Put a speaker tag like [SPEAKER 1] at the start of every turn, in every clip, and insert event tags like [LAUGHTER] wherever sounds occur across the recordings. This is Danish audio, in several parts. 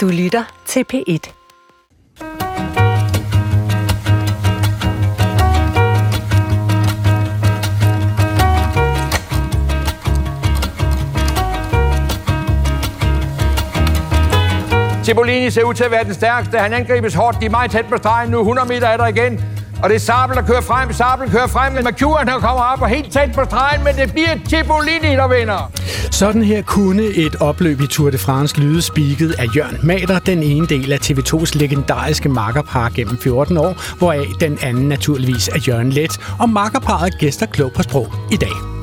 [SPEAKER 1] Du lytter til P1.
[SPEAKER 2] Cipollini ser ud til at være den stærkeste. Han angribes hårdt. De er meget tæt på stregen nu. 100 meter er der igen. Og det er Sabel, der kører frem. Sabel kører frem, men McEwen der kommer op og helt tæt på stregen, men det bliver Cipollini, der vinder.
[SPEAKER 3] Sådan her kunne et opløb i Tour de France lyde spiket af Jørgen Mader, den ene del af TV2's legendariske makkerpar gennem 14 år, hvoraf den anden naturligvis er Jørgen Let, og makkerparet gæster klog på sprog i dag.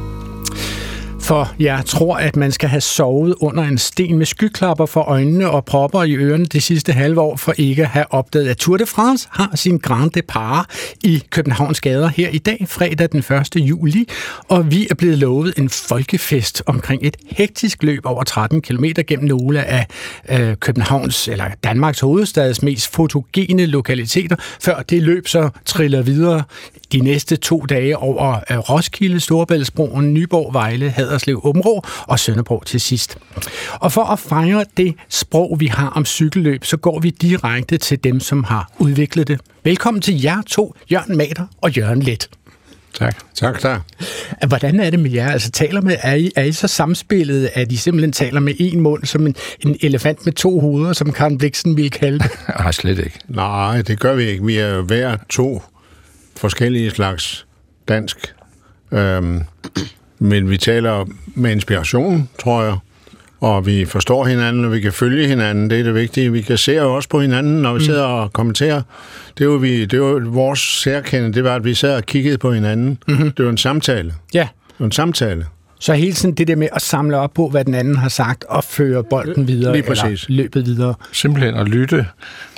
[SPEAKER 3] For jeg tror, at man skal have sovet under en sten med skyklapper for øjnene og propper i ørerne det sidste halve år, for ikke at have opdaget, at Tour de France har sin Grand Depart i Københavns gader her i dag, fredag den 1. juli, og vi er blevet lovet en folkefest omkring et hektisk løb over 13 km gennem nogle af øh, Københavns eller Danmarks hovedstads mest fotogene lokaliteter, før det løb så triller videre de næste to dage over øh, Roskilde, Storebæltsbroen, Nyborg, Vejle, Haderslev, Områ og Sønderborg til sidst. Og for at fejre det sprog, vi har om cykelløb, så går vi direkte til dem, som har udviklet det. Velkommen til jer to, Jørgen Mater og Jørgen Let.
[SPEAKER 4] Tak. Tak, tak.
[SPEAKER 3] Hvordan er det med jer? Altså, taler med, er, I, er I så samspillet, at I simpelthen taler med en mund, som en, en elefant med to hoveder, som Karen Bliksen ville kalde det? [LAUGHS]
[SPEAKER 4] Nej, slet ikke.
[SPEAKER 5] Nej, det gør vi ikke. Vi er hver to forskellige slags dansk. Øhm, men vi taler med inspiration, tror jeg. Og vi forstår hinanden, og vi kan følge hinanden. Det er det vigtige. Vi kan se også på hinanden, når vi mm. sidder og kommenterer. Det var, vi, det var vores særkende, det var, at vi sad og kiggede på hinanden. Mm-hmm. Det var en samtale.
[SPEAKER 3] Ja.
[SPEAKER 5] Det var en samtale.
[SPEAKER 3] Så hele tiden det der med at samle op på, hvad den anden har sagt, og føre bolden videre,
[SPEAKER 5] Lige præcis.
[SPEAKER 3] eller løbet videre.
[SPEAKER 4] Simpelthen at lytte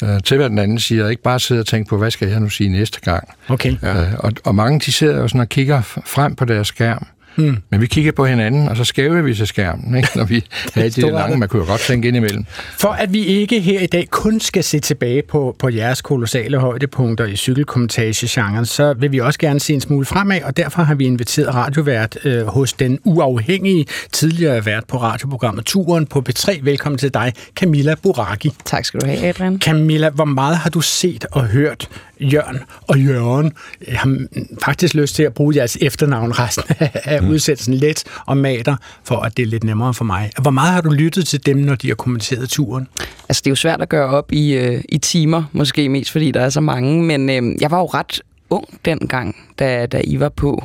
[SPEAKER 4] øh, til, hvad den anden siger, ikke bare sidde og tænke på, hvad skal jeg nu sige næste gang.
[SPEAKER 3] Okay.
[SPEAKER 4] Ja. Øh, og, og mange de sidder jo sådan og kigger frem på deres skærm. Hmm. Men vi kigger på hinanden, og så skæver vi til skærmen, ikke? når vi [LAUGHS] havde de lange, man kunne jo godt tænke ind imellem.
[SPEAKER 3] For at vi ikke her i dag kun skal se tilbage på, på jeres kolossale højdepunkter i cykelkommentage-genren, så vil vi også gerne se en smule fremad, og derfor har vi inviteret radiovært øh, hos den uafhængige tidligere vært på radioprogrammet Turen på B3. Velkommen til dig, Camilla Buraki.
[SPEAKER 6] Tak skal du have, Adrian.
[SPEAKER 3] Camilla, hvor meget har du set og hørt Jørgen og Jørgen? Jeg har faktisk lyst til at bruge jeres efternavn resten af mm. udsendelsen let og mater, for at det er lidt nemmere for mig. Hvor meget har du lyttet til dem, når de har kommenteret turen?
[SPEAKER 6] Altså, det er jo svært at gøre op i, øh, i timer, måske mest fordi der er så mange, men øh, jeg var jo ret ung dengang, da, da I var på,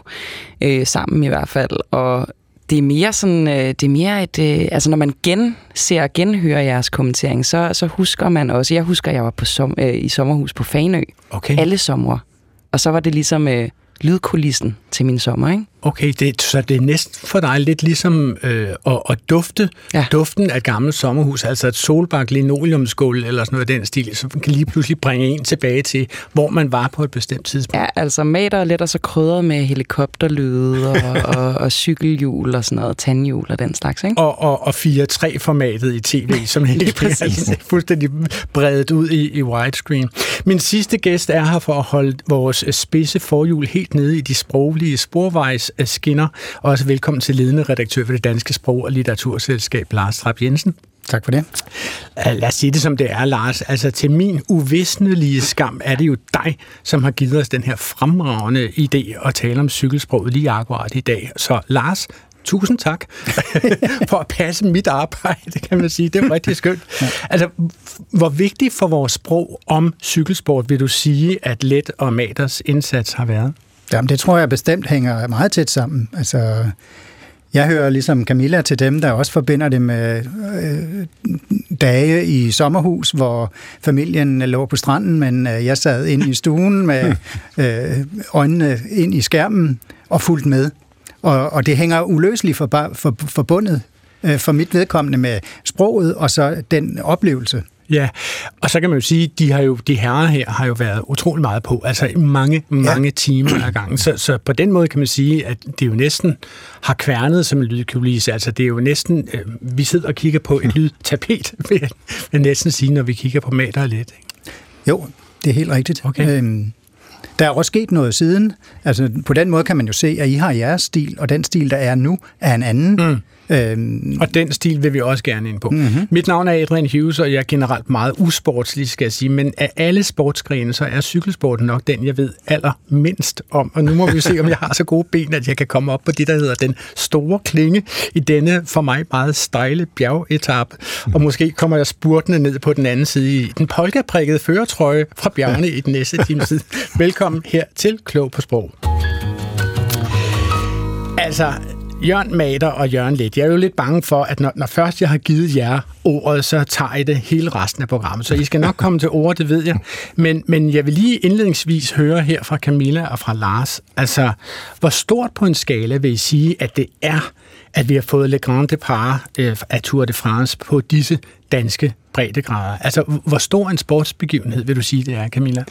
[SPEAKER 6] øh, sammen i hvert fald, og det er mere sådan, øh, det er mere et, øh, altså når man genser og genhører jeres kommentering, så, så husker man også, jeg husker, jeg var på som, øh, i sommerhus på Fanø,
[SPEAKER 3] Okay.
[SPEAKER 6] alle somre, og så var det ligesom øh, lydkulissen til min sommer, ikke?
[SPEAKER 3] Okay, det, så det er næsten for dig lidt ligesom øh, at, at dufte
[SPEAKER 6] Ja.
[SPEAKER 3] duften af et gammelt sommerhus, altså et solbak linoleumsgulv eller sådan noget af den stil, som kan lige pludselig bringe en tilbage til, hvor man var på et bestemt tidspunkt.
[SPEAKER 6] Ja, altså mater er lidt og så krydret med helikopterlyde og, [LAUGHS] og, og cykelhjul og sådan noget, tandhjul og den slags, ikke?
[SPEAKER 3] Og, og, og 4-3-formatet i tv, som
[SPEAKER 6] Lige præcis.
[SPEAKER 3] fuldstændig bredt ud i, i widescreen. Min sidste gæst er her for at holde vores spidse forhjul helt nede i de sproglige sporvejsskinner. Også velkommen til ledende redaktør for det Danske Sprog- og Litteraturselskab, Lars Trapp Jensen.
[SPEAKER 7] Tak for det.
[SPEAKER 3] Lad os sige det som det er, Lars. Altså til min uvisnelige skam er det jo dig, som har givet os den her fremragende idé at tale om cykelsproget lige akkurat i dag. Så Lars, tusind tak [LAUGHS] for at passe mit arbejde, kan man sige. Det er rigtig skønt. Altså, hvor vigtigt for vores sprog om cykelsport vil du sige, at Let og Maters indsats har været?
[SPEAKER 7] Jamen, det tror jeg bestemt hænger meget tæt sammen. Altså, jeg hører ligesom Camilla til dem, der også forbinder det med øh, dage i sommerhus, hvor familien lå på stranden, men øh, jeg sad inde i stuen med [LAUGHS] øh, øjnene ind i skærmen og fulgte med. Og, og det hænger uløseligt for, for, forbundet øh, for mit vedkommende med sproget og så den oplevelse.
[SPEAKER 3] Ja, og så kan man jo sige, de har jo de herrer her har jo været utrolig meget på, altså mange, mange ja. timer ad gangen. Så, så på den måde kan man sige, at det jo næsten har kværnet som en lydkulisse. Altså det er jo næsten, øh, vi sidder og kigger på et lydtapet, [LAUGHS] vil jeg, vil næsten sige, når vi kigger på mater og lidt. Ikke?
[SPEAKER 7] Jo, det er helt rigtigt.
[SPEAKER 3] Okay.
[SPEAKER 7] Øhm, der er også sket noget siden. Altså, på den måde kan man jo se, at I har jeres stil, og den stil, der er nu, er en anden. Mm.
[SPEAKER 3] Øhm. Og den stil vil vi også gerne ind på. Mm-hmm. Mit navn er Adrian Hughes, og jeg er generelt meget usportslig, skal jeg sige. Men af alle sportsgrene, så er cykelsporten nok den, jeg ved allermindst om. Og nu må vi se, om jeg har så gode ben, at jeg kan komme op på det, der hedder den store klinge i denne for mig meget stejle bjergetap. Og måske kommer jeg spurtende ned på den anden side i den polkaprikkede føretrøje fra bjergene i den næste time tid. Velkommen her til Klog på Sprog. Altså, Jørgen Mater og Jørgen Let, jeg er jo lidt bange for, at når, når først jeg har givet jer ordet, så tager I det hele resten af programmet. Så I skal nok komme til ordet, det ved jeg. Men, men jeg vil lige indledningsvis høre her fra Camilla og fra Lars. Altså, hvor stort på en skala vil I sige, at det er, at vi har fået Le Grand Depart øh, af Tour de France på disse danske breddegrader? Altså, hvor stor en sportsbegivenhed vil du sige, det er, Camilla?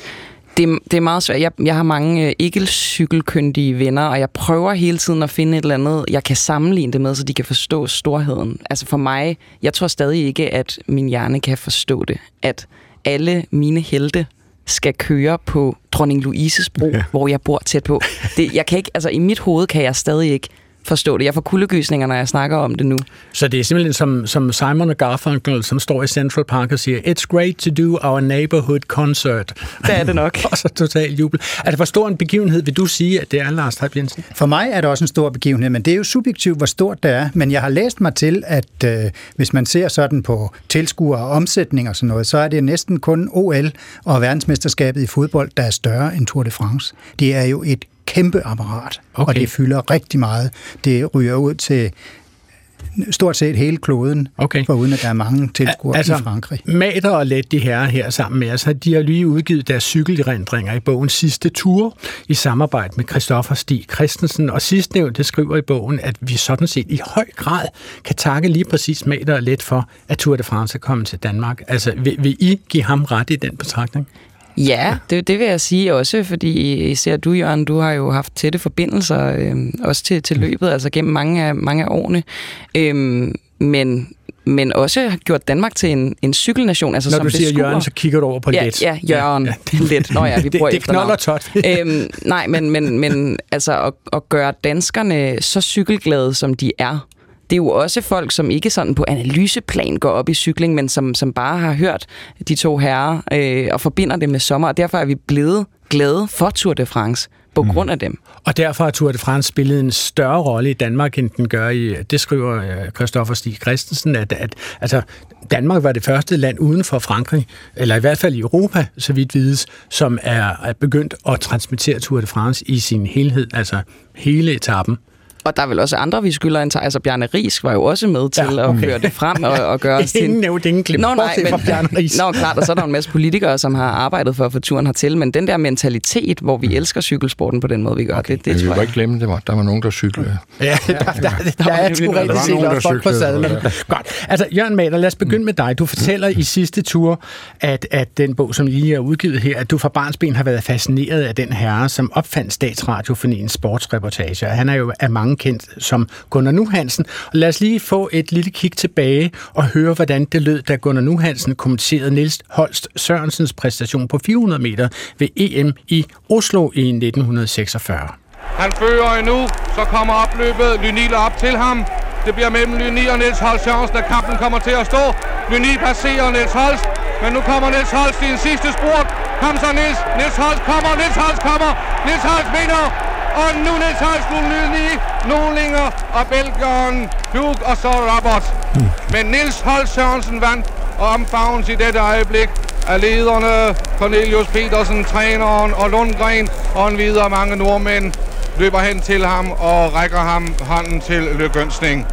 [SPEAKER 6] Det, det er meget svært. Jeg, jeg har mange øh, ikke-cykelkyndige venner, og jeg prøver hele tiden at finde et eller andet, jeg kan sammenligne det med, så de kan forstå storheden. Altså for mig, jeg tror stadig ikke, at min hjerne kan forstå det. At alle mine helte skal køre på Dronning Louises bro, ja. hvor jeg bor tæt på. Det, jeg kan ikke, altså i mit hoved kan jeg stadig ikke forstå det. Jeg får kuldegysninger, når jeg snakker om det nu.
[SPEAKER 3] Så det er simpelthen som, som Simon og Garfunkel, som står i Central Park og siger, It's great to do our neighborhood concert. [LAUGHS]
[SPEAKER 6] Det er det nok. [LAUGHS]
[SPEAKER 3] og så totalt jubel. Er det for stor en begivenhed, vil du sige, at det er, Lars Heib Jensen?
[SPEAKER 7] For mig er det også en stor begivenhed, men det er jo subjektivt, hvor stort det er. Men jeg har læst mig til, at øh, hvis man ser sådan på tilskuere og omsætning og sådan noget, så er det næsten kun OL og verdensmesterskabet i fodbold, der er større end Tour de France. Det er jo et kæmpe apparat, okay. og det fylder rigtig meget. Det ryger ud til stort set hele kloden, okay. for uden at der er mange tilskuere altså, i Frankrig.
[SPEAKER 3] Mater og Let, de herrer her sammen med os, de har lige udgivet deres cykelrindringer i bogen Sidste Tur i samarbejde med Christoffer Stig Christensen. Og sidstnævnt, skriver i bogen, at vi sådan set i høj grad kan takke lige præcis Mater og Let for, at Tour de France er kommet til Danmark. Altså, vil, vil I give ham ret i den betragtning?
[SPEAKER 6] Ja, det, det vil jeg sige også, fordi især du, Jørgen, du har jo haft tætte forbindelser, øh, også til, til løbet, altså gennem mange af, mange af årene. Øh, men men også har gjort Danmark til en, en cykelnation. Altså
[SPEAKER 3] Når
[SPEAKER 6] som
[SPEAKER 3] du siger
[SPEAKER 6] beskuer.
[SPEAKER 3] Jørgen, så kigger du over på
[SPEAKER 6] ja,
[SPEAKER 3] lidt.
[SPEAKER 6] Ja, Jørgen. Ja, ja. lidt. Nå ja, vi bruger [LAUGHS]
[SPEAKER 3] det, det tot.
[SPEAKER 6] øhm, nej, men, men, men altså at, at gøre danskerne så cykelglade, som de er, det er jo også folk, som ikke sådan på analyseplan går op i cykling, men som, som bare har hørt de to herrer øh, og forbinder det med sommer, og derfor er vi blevet glade for Tour de France på mm. grund af dem.
[SPEAKER 3] Og derfor har Tour de France spillet en større rolle i Danmark, end den gør i, det skriver øh, Christoffer Stig Christensen, at, at altså, Danmark var det første land uden for Frankrig, eller i hvert fald i Europa, så vidt vides, som er, er begyndt at transmittere Tour de France i sin helhed, altså hele etappen.
[SPEAKER 6] Og der er vel også andre, vi skylder en Altså Bjarne Ries var jo også med til ja, okay. at føre det frem og, og gøre [LAUGHS] os
[SPEAKER 3] til... Ingen nævnt, ingen klip.
[SPEAKER 6] Nå, nej, men, Bjarne Ries. Nå, klart, og så er der en masse politikere, som har arbejdet for at få turen hertil, men den der mentalitet, hvor vi mm. elsker cykelsporten på den måde, vi gør, okay. det, det
[SPEAKER 4] men
[SPEAKER 6] tror
[SPEAKER 4] vi må ikke glemme, det var, der var nogen, der cyklede.
[SPEAKER 3] Ja, der, der, der, der, der er sgu rigtig set folk på sadlen. Godt. Altså, Jørgen Mader, lad os begynde med dig. Du fortæller i sidste tur, at, at den bog, som lige er udgivet her, at du fra barnsben har været fascineret af den herre, som opfandt statsradiofonien sportsreportage. Han er jo af mange kendt som Gunnar Nu Hansen. Og lad os lige få et lille kig tilbage og høre, hvordan det lød, da Gunnar Nu Hansen kommenterede Niels Holst Sørensens præstation på 400 meter ved EM i Oslo i 1946.
[SPEAKER 1] Han fører endnu, så kommer opløbet. Lynil op til ham. Det bliver mellem Lyni og Niels Holst Sørensen, at kampen kommer til at stå. Lyni passerer Niels Holst, men nu kommer Niels Holst i en sidste spurt. Kom så Niels. Niels Holst kommer, Niels Holst kommer. Niels Holst vinder. Og nu Niels Holst, nu Lyni, Nolinger og Belgeren, Duke og så Robert. Men Nils Holt Sørensen vandt og omfavnes i dette øjeblik af lederne Cornelius Petersen, træneren og Lundgren og en videre mange nordmænd løber hen til ham og rækker ham hånden til lykønsning.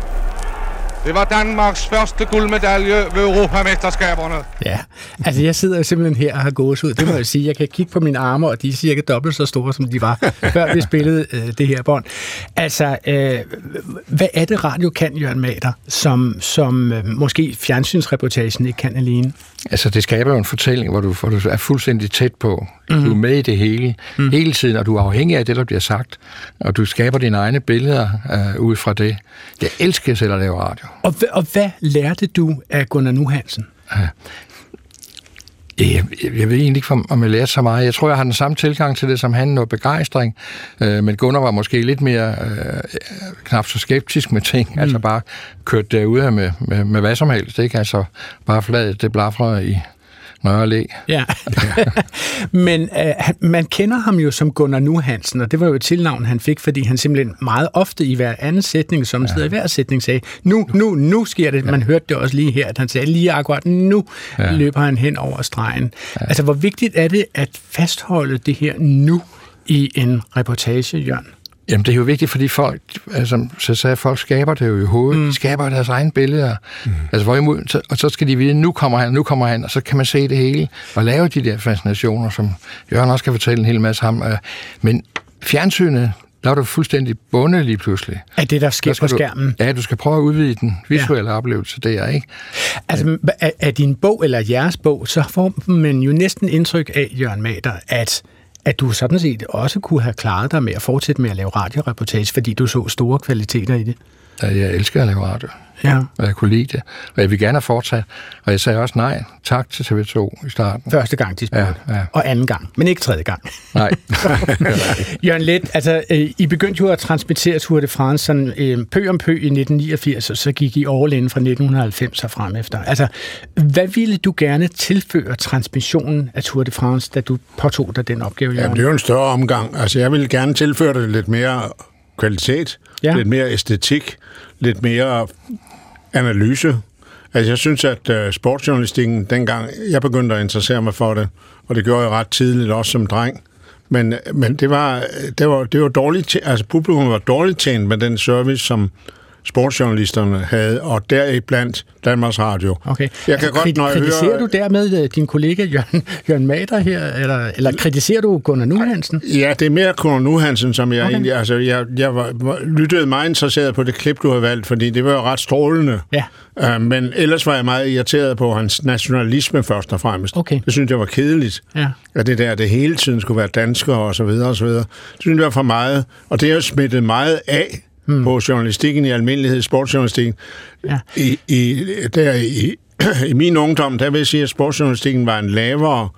[SPEAKER 1] Det var Danmarks første guldmedalje ved Europamesterskaberne.
[SPEAKER 3] Ja, altså jeg sidder jo simpelthen her og har gås ud. Det må jeg sige. Jeg kan kigge på mine arme, og de er cirka dobbelt så store, som de var, [LAUGHS] før vi spillede øh, det her bånd. Altså, øh, hvad er det, radio kan, Jørgen Mader, som, som øh, måske fjernsynsreportagen ikke kan alene?
[SPEAKER 4] Altså, det skaber jo en fortælling, hvor du, hvor du er fuldstændig tæt på. Mm-hmm. Du er med i det hele, mm. hele tiden, og du er afhængig af det, der bliver sagt. Og du skaber dine egne billeder øh, ud fra det. Jeg elsker selv at lave radio.
[SPEAKER 3] Og, og hvad lærte du af Gunnar Nu Hansen? Ja.
[SPEAKER 4] Jeg, jeg ved egentlig ikke, om jeg lærte så meget. Jeg tror, jeg har den samme tilgang til det som han, noget begejstring. Øh, men Gunnar var måske lidt mere øh, knap så skeptisk med ting. Mm. Altså bare kørt derude med, med, med hvad som helst. Ikke? Altså bare fladet det blaffer i Nørre Læ.
[SPEAKER 3] Ja. [LAUGHS] Men øh, man kender ham jo som Gunnar Nu Hansen, og det var jo et tilnavn, han fik, fordi han simpelthen meget ofte i hver anden sætning, som ja. i hver sætning sagde, nu, nu, nu sker det. Ja. Man hørte det også lige her, at han sagde lige akkurat nu ja. løber han hen over stregen. Ja. Altså, hvor vigtigt er det at fastholde det her nu i en reportage, Jørgen?
[SPEAKER 4] Jamen, det er jo vigtigt, fordi folk, altså, så sagde folk skaber det jo i hovedet. Mm. De skaber deres egne billeder. Mm. Altså, hvorimod, så, og så skal de vide, nu kommer han, nu kommer han, og så kan man se det hele, og lave de der fascinationer, som Jørgen også kan fortælle en hel masse ham. Øh, men fjernsynet, der er du fuldstændig bundet lige pludselig.
[SPEAKER 3] Er det, der sker der på skærmen?
[SPEAKER 4] Du, ja, du skal prøve at udvide den visuelle ja. oplevelse der, ikke?
[SPEAKER 3] Altså, er din bog, eller jeres bog, så får man jo næsten indtryk af, Jørgen Mader, at at du sådan set også kunne have klaret dig med at fortsætte med at lave radioreportage, fordi du så store kvaliteter i det?
[SPEAKER 4] Ja, jeg elsker at lave radio. Ja. Og jeg kunne lide det. Og jeg vil gerne have fortsat. Og jeg sagde også nej tak til TV2 i starten.
[SPEAKER 3] Første gang, de spurgte. Ja, ja. Og anden gang, men ikke tredje gang.
[SPEAKER 4] Nej. [LAUGHS]
[SPEAKER 3] Jørgen Let, altså, øh, I begyndte jo at transmittere Tour de France sådan, øh, pø om pø i 1989, og så gik I all in fra 1990 og frem efter. Altså, hvad ville du gerne tilføre transmissionen af Tour de France, da du påtog dig den opgave,
[SPEAKER 5] Jørgen? Ja, det er jo en større omgang. Altså, jeg ville gerne tilføre det lidt mere kvalitet, ja. lidt mere æstetik, lidt mere analyse. Altså, jeg synes, at uh, sportsjournalistikken, dengang jeg begyndte at interessere mig for det, og det gjorde jeg ret tidligt, også som dreng, men, øh, men det var, øh, det var, det var dårligt, altså publikum var dårligt tjent med den service, som sportsjournalisterne havde, og deriblandt Danmarks Radio.
[SPEAKER 3] Okay. Jeg kan altså, godt, når jeg kritiserer hører... du dermed øh, din kollega Jørgen, Jørgen Mader her, eller, eller kritiserer du Gunnar Nuhansen?
[SPEAKER 5] Ja, det er mere Gunnar Nuhansen, som jeg okay. egentlig... Altså, jeg, jeg var, var, lyttede meget interesseret på det klip, du har valgt, fordi det var jo ret strålende. Ja. Uh, men ellers var jeg meget irriteret på hans nationalisme først og fremmest. Okay. Det synes jeg var kedeligt. Ja. At det der, det hele tiden skulle være danskere og så videre og så videre. Det synes jeg var for meget. Og det jo smittet meget af hmm. på journalistikken i almindelighed, sportsjournalistikken. Ja. I, i, der i, I min ungdom, der vil jeg sige, at sportsjournalistikken var en lavere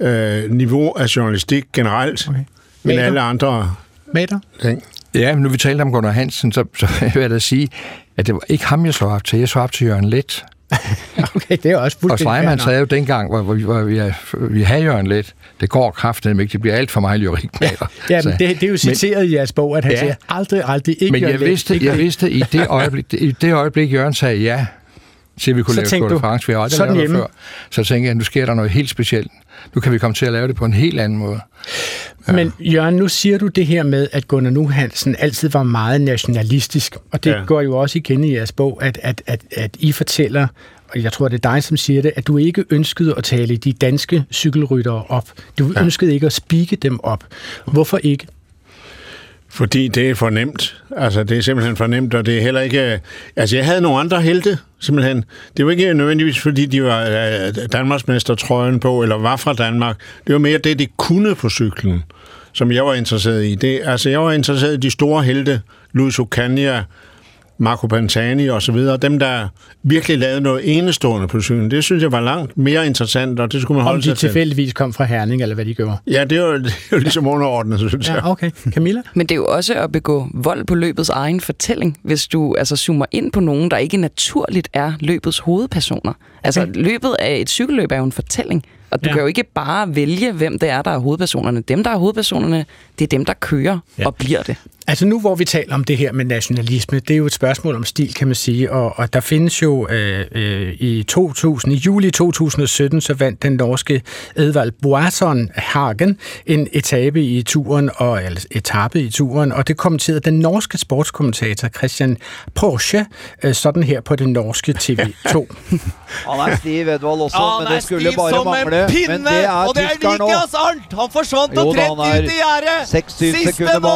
[SPEAKER 5] øh, niveau af journalistik generelt, okay. end alle andre
[SPEAKER 3] Mater? ting.
[SPEAKER 4] Ja, men nu vi talte om Gunnar Hansen, så, så vil jeg da sige, at det var ikke ham, jeg så op til. Jeg så op til Jørgen Let. [LAUGHS]
[SPEAKER 3] okay, det er også fuldstændig
[SPEAKER 4] Og Sleiman sagde jo dengang, hvor, hvor, hvor vi, er, vi havde Jørgen Let, det går kraftigt, ikke, det bliver alt for meget lyrik.
[SPEAKER 3] Ja, ja men det, det er jo citeret men, i jeres bog, at han ja, siger aldrig, aldrig, ikke
[SPEAKER 4] Men jeg vidste, Let, jeg vidste i det øjeblik, i det øjeblik, Jørgen sagde ja, til vi kunne så lave Tour de France, vi har aldrig lavet før, så tænkte jeg, at nu sker der noget helt specielt. Nu kan vi komme til at lave det på en helt anden måde.
[SPEAKER 3] Ja. Men Jørgen, nu siger du det her med, at Gunnar Nu Hansen altid var meget nationalistisk, og det ja. går jo også igen i jeres bog, at, at, at, at I fortæller og jeg tror, det er dig, som siger det, at du ikke ønskede at tale de danske cykelryttere op. Du ja. ønskede ikke at spike dem op. Hvorfor ikke?
[SPEAKER 5] Fordi det er for nemt. Altså, det er simpelthen for nemt, og det er heller ikke... Øh, altså, jeg havde nogle andre helte, simpelthen. Det var ikke nødvendigvis, fordi de var øh, Danmarksmestertrøjen på, eller var fra Danmark. Det var mere det, de kunne på cyklen, som jeg var interesseret i. Det, altså, jeg var interesseret i de store helte, Luis Ocaña, Marco Pantani og så videre, dem der virkelig lavede noget enestående på cyklen, det synes jeg var langt mere interessant, og det skulle man holde Om
[SPEAKER 3] de tilfældigvis kom fra Herning, eller hvad de gjorde?
[SPEAKER 5] Ja, det er jo, [LAUGHS] det er jo ligesom underordnet, synes jeg.
[SPEAKER 3] Ja, okay. Camilla?
[SPEAKER 6] Men det er jo også at begå vold på løbets egen fortælling, hvis du altså zoomer ind på nogen, der ikke naturligt er løbets hovedpersoner. Altså, okay. løbet af et cykelløb er jo en fortælling. Og du ja. kan jo ikke bare vælge, hvem det er, der er hovedpersonerne. Dem, der er hovedpersonerne, det er dem, der kører ja. og bliver det.
[SPEAKER 3] Altså nu, hvor vi taler om det her med nationalisme, det er jo et spørgsmål om stil, kan man sige, og, og der findes jo øh, øh, i 2000, i juli 2017, så vandt den norske Edvald Boasson Hagen en etape i turen, og, eller etape i turen, og det kommenterede den norske sportskommentator Christian Porsche øh, sådan her på den norske TV2. [LAUGHS]
[SPEAKER 8] Han er stiv, Edvald også, men det skulle bare mangle. Pinne, men det og det er Nikias Arnt! Han forsvant omtrent ut i gjerdet! Siste nå!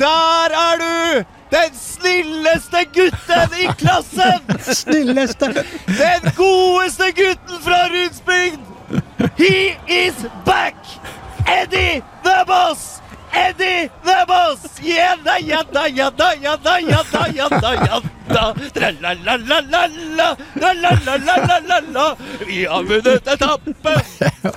[SPEAKER 8] Der er du! Den snilleste gutten i klassen! [LAUGHS]
[SPEAKER 3] snilleste!
[SPEAKER 8] Den godeste gutten fra Rudsbygd! He is back! Eddie the Boss Eddie the Boss! Jadda, jadda, jadda, jadda, jadda, jadda, jadda. Tralalalala, tralalalala. Vi har vundet etappe.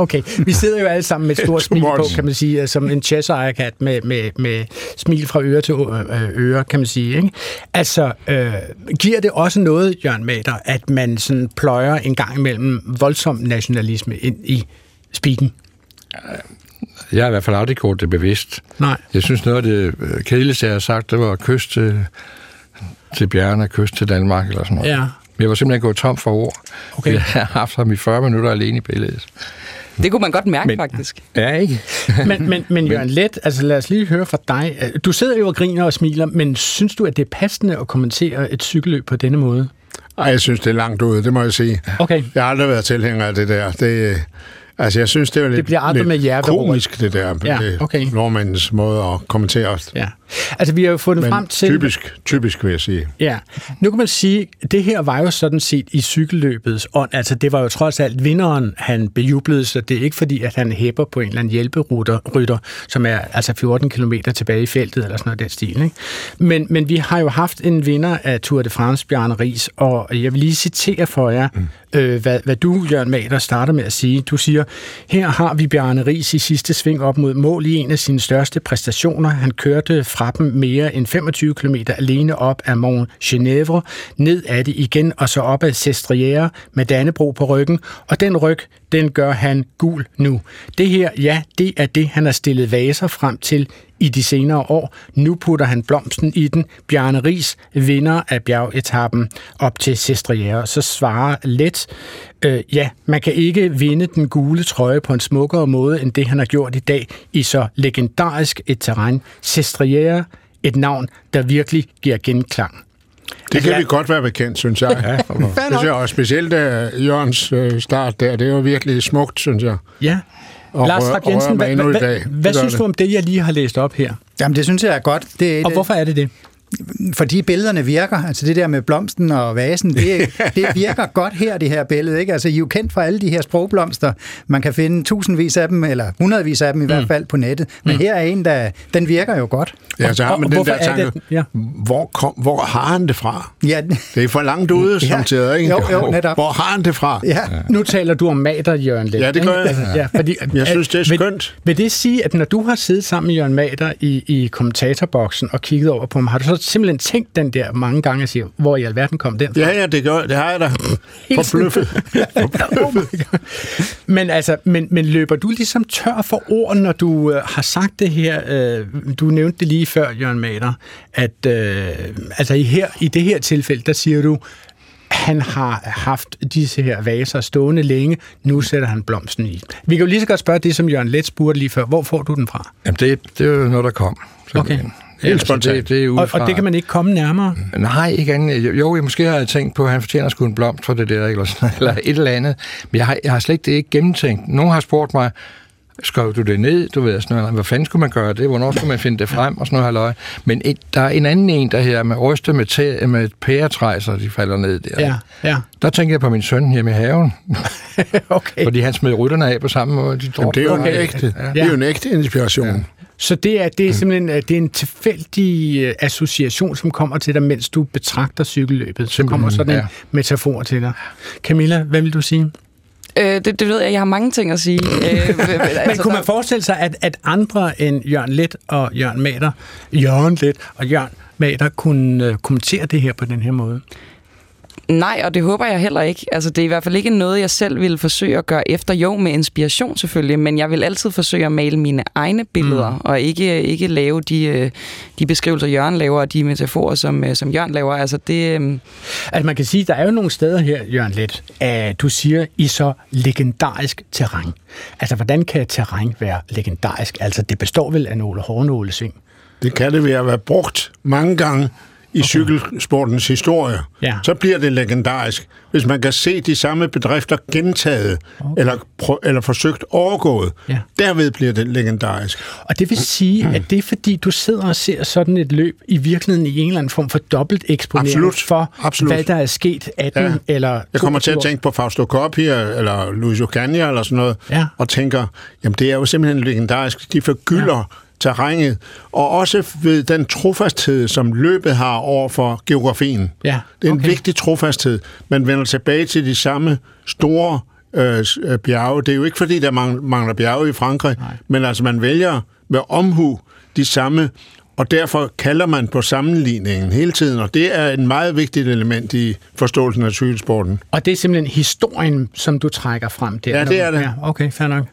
[SPEAKER 3] okay, vi sidder jo alle sammen med et stort smil på, kan man sige, som en chess kat med, med, med smil fra øre til øre, kan man sige. Ikke? Altså, øh, giver det også noget, Jørgen Mader, at man sådan pløjer en gang imellem voldsom nationalisme ind i speaken?
[SPEAKER 4] Jeg har i hvert fald aldrig gjort det bevidst.
[SPEAKER 3] Nej.
[SPEAKER 4] Jeg synes, noget af det øh, kedeligste, jeg har sagt, det var kyst til, til bjergene, kyst til Danmark, eller sådan noget.
[SPEAKER 3] Ja.
[SPEAKER 4] Jeg var simpelthen gået tom for ord. Okay. Jeg har haft ham i 40 minutter alene i billedet.
[SPEAKER 6] Det kunne man godt mærke, men, faktisk.
[SPEAKER 4] Ja, ikke? [LAUGHS]
[SPEAKER 3] men, men, men Jørgen Let, altså lad os lige høre fra dig. Du sidder jo og griner og smiler, men synes du, at det er passende at kommentere et cykelløb på denne måde?
[SPEAKER 5] Ej, jeg synes, det er langt ude, det må jeg sige.
[SPEAKER 3] Okay.
[SPEAKER 5] Jeg har aldrig været tilhænger af det der. Det, Altså, jeg synes, det er lidt,
[SPEAKER 3] det bliver aldrig
[SPEAKER 5] lidt
[SPEAKER 3] med
[SPEAKER 5] komisk, det der.
[SPEAKER 3] Ja, okay.
[SPEAKER 5] Nordmændens måde at kommentere os.
[SPEAKER 3] Ja. Altså, vi har jo fundet
[SPEAKER 5] Men
[SPEAKER 3] frem til...
[SPEAKER 5] typisk, typisk, vil jeg sige.
[SPEAKER 3] Ja. Nu kan man sige, det her var jo sådan set i cykelløbets ånd. Altså, det var jo trods alt vinderen, han bejublede, så det er ikke fordi, at han hæpper på en eller anden hjælperytter, som er altså 14 km tilbage i feltet, eller sådan noget den stil. Ikke? Men, men vi har jo haft en vinder af Tour de France, Bjarne Ries, og jeg vil lige citere for jer, mm. øh, hvad, hvad du, Jørgen Mader, starter med at sige. Du siger, her har vi Bjarne Ries i sidste sving op mod mål i en af sine største præstationer. Han kørte fra trappen mere end 25 km alene op af Mont Genèvre, ned ad det igen og så op ad Sestriere med Dannebro på ryggen, og den ryg, den gør han gul nu. Det her, ja, det er det, han har stillet vaser frem til i de senere år. Nu putter han blomsten i den. Bjarne Ries vinder af bjergetappen op til Sestriere. Så svarer let, øh, ja, man kan ikke vinde den gule trøje på en smukkere måde, end det han har gjort i dag i så legendarisk et terræn. Sestriere, et navn, der virkelig giver genklang.
[SPEAKER 5] Det kan vi godt være bekendt, synes jeg. [LAUGHS] Ja, det synes jeg, og specielt der Jørgens øh, start der, det var virkelig smukt, synes jeg.
[SPEAKER 3] Ja.
[SPEAKER 5] Og
[SPEAKER 3] Lars Rapp Jensen, hvad, hvad, hvad, hvad synes du om det, jeg lige har læst op her?
[SPEAKER 7] Jamen, det synes jeg er godt. Det er
[SPEAKER 3] og hvorfor er det det?
[SPEAKER 7] Fordi billederne virker, altså det der med blomsten og vasen, det, [LAUGHS] det virker godt her, det her billede. Ikke? Altså, I er jo kendt for alle de her sprogblomster. Man kan finde tusindvis af dem, eller hundredvis af dem i mm. hvert fald på nettet. Men mm. her er en, der den virker jo godt.
[SPEAKER 5] Ja, så har man og, den der tanke, det, ja. hvor, kom, hvor har han det fra?
[SPEAKER 7] Ja.
[SPEAKER 5] Det er for langt ude, [LAUGHS] ja. samtidig, ikke?
[SPEAKER 7] Jo, jo, netop.
[SPEAKER 5] Hvor har han det fra?
[SPEAKER 3] Ja. ja. Nu taler du om mater, Jørgen Lidt.
[SPEAKER 5] Ja, det gør jeg. Altså, ja, fordi, jeg synes, det er skønt.
[SPEAKER 3] Vil, vil det sige, at når du har siddet sammen med Jørgen Mater i, i kommentatorboksen og kigget over på ham, har du så simpelthen tænkt den der mange gange og siger, hvor i alverden kom den fra?
[SPEAKER 5] Ja, ja, det, gør, det har jeg da. Forbløffet. [LAUGHS]
[SPEAKER 3] Forbløffet. [LAUGHS] men, altså, men, men løber du ligesom tør for ord, når du øh, har sagt det her? Øh, du nævnte det lige før, Jørgen Mader, at øh, altså i, her, i det her tilfælde, der siger du, han har haft disse her vaser stående længe, nu sætter han blomsten i. Vi kan jo lige så godt spørge det, som Jørgen Let spurgte lige før. Hvor får du den fra?
[SPEAKER 4] Jamen, det, det er jo noget, der kom.
[SPEAKER 3] Okay.
[SPEAKER 5] Helt spontant. Det,
[SPEAKER 3] det er og, og det kan man ikke komme nærmere?
[SPEAKER 4] Nej, ikke andet. Jo, jeg måske har jeg tænkt på, at han fortjener sgu en blomst for det der, eller, sådan, [LAUGHS] eller et eller andet. Men jeg har, jeg har slet ikke det ikke gennemtænkt. Nogen har spurgt mig, skrev du det ned, du ved, sådan noget, hvad fanden skulle man gøre det, hvornår skulle man finde det frem, og sådan noget halløj. Men et, der er en anden en, der her med ryste med, tæ, med pæretræ, så de falder ned der.
[SPEAKER 3] Ja, ja.
[SPEAKER 4] Der tænker jeg på min søn hjemme i haven. [LAUGHS]
[SPEAKER 3] okay.
[SPEAKER 4] Fordi han smed rytterne af på samme måde. De
[SPEAKER 5] Jamen, det er jo okay. en ægte, ja. det er jo en ægte inspiration. Ja.
[SPEAKER 3] Så det er, det er simpelthen det er en tilfældig øh, association, som kommer til dig, mens du betragter cykelløbet. Så kommer sådan en ja. metafor til dig. Camilla, hvad vil du sige?
[SPEAKER 6] Øh, det, det ved jeg. Jeg har mange ting at sige. øh, [LAUGHS]
[SPEAKER 3] Men altså, kunne man forestille sig, at, at andre end Jørgen Let og Jørgen Mader, Jørgen Let og Jørgen Mader kunne uh, kommentere det her på den her måde?
[SPEAKER 6] Nej, og det håber jeg heller ikke. Altså, det er i hvert fald ikke noget, jeg selv vil forsøge at gøre efter. Jo, med inspiration selvfølgelig, men jeg vil altid forsøge at male mine egne billeder, mm. og ikke, ikke lave de, øh, de beskrivelser, Jørgen laver, og de metaforer, som, øh, som Jørgen laver. Altså, det... Øhm,
[SPEAKER 3] altså, man kan sige, der er jo nogle steder her, Jørgen Let, at du siger, i så legendarisk terræn. Altså, hvordan kan et terræn være legendarisk? Altså, det består vel af nogle hårnålesving?
[SPEAKER 5] Det kan det ved at være brugt mange gange i okay. cykelsportens historie,
[SPEAKER 3] ja.
[SPEAKER 5] så bliver det legendarisk. Hvis man kan se de samme bedrifter gentaget, okay. eller, eller forsøgt overgået, ja. derved bliver det legendarisk.
[SPEAKER 3] Og det vil sige, at det er fordi, du sidder og ser sådan et løb i virkeligheden i en eller anden form for dobbelt eksponering
[SPEAKER 5] Absolut.
[SPEAKER 3] for,
[SPEAKER 5] Absolut.
[SPEAKER 3] hvad der er sket 18 ja. eller
[SPEAKER 5] Jeg kommer til at tænke på Fausto Coppi eller Luis Ocaña eller sådan noget,
[SPEAKER 3] ja.
[SPEAKER 5] og tænker, jamen det er jo simpelthen legendarisk. De forgylder ja terrænet, og også ved den trofasthed, som løbet har over for geografien.
[SPEAKER 3] Ja,
[SPEAKER 5] Det er en vigtig trofasthed. Man vender tilbage til de samme store øh, øh, bjerge. Det er jo ikke, fordi der mangler bjerge i Frankrig, Nej. men altså man vælger med omhu de samme og derfor kalder man på sammenligningen hele tiden, og det er et meget vigtigt element i forståelsen af cykelsporten.
[SPEAKER 3] Og det er simpelthen historien, som du trækker frem der?
[SPEAKER 5] Ja, det er det. Ja,
[SPEAKER 3] okay, fair nok.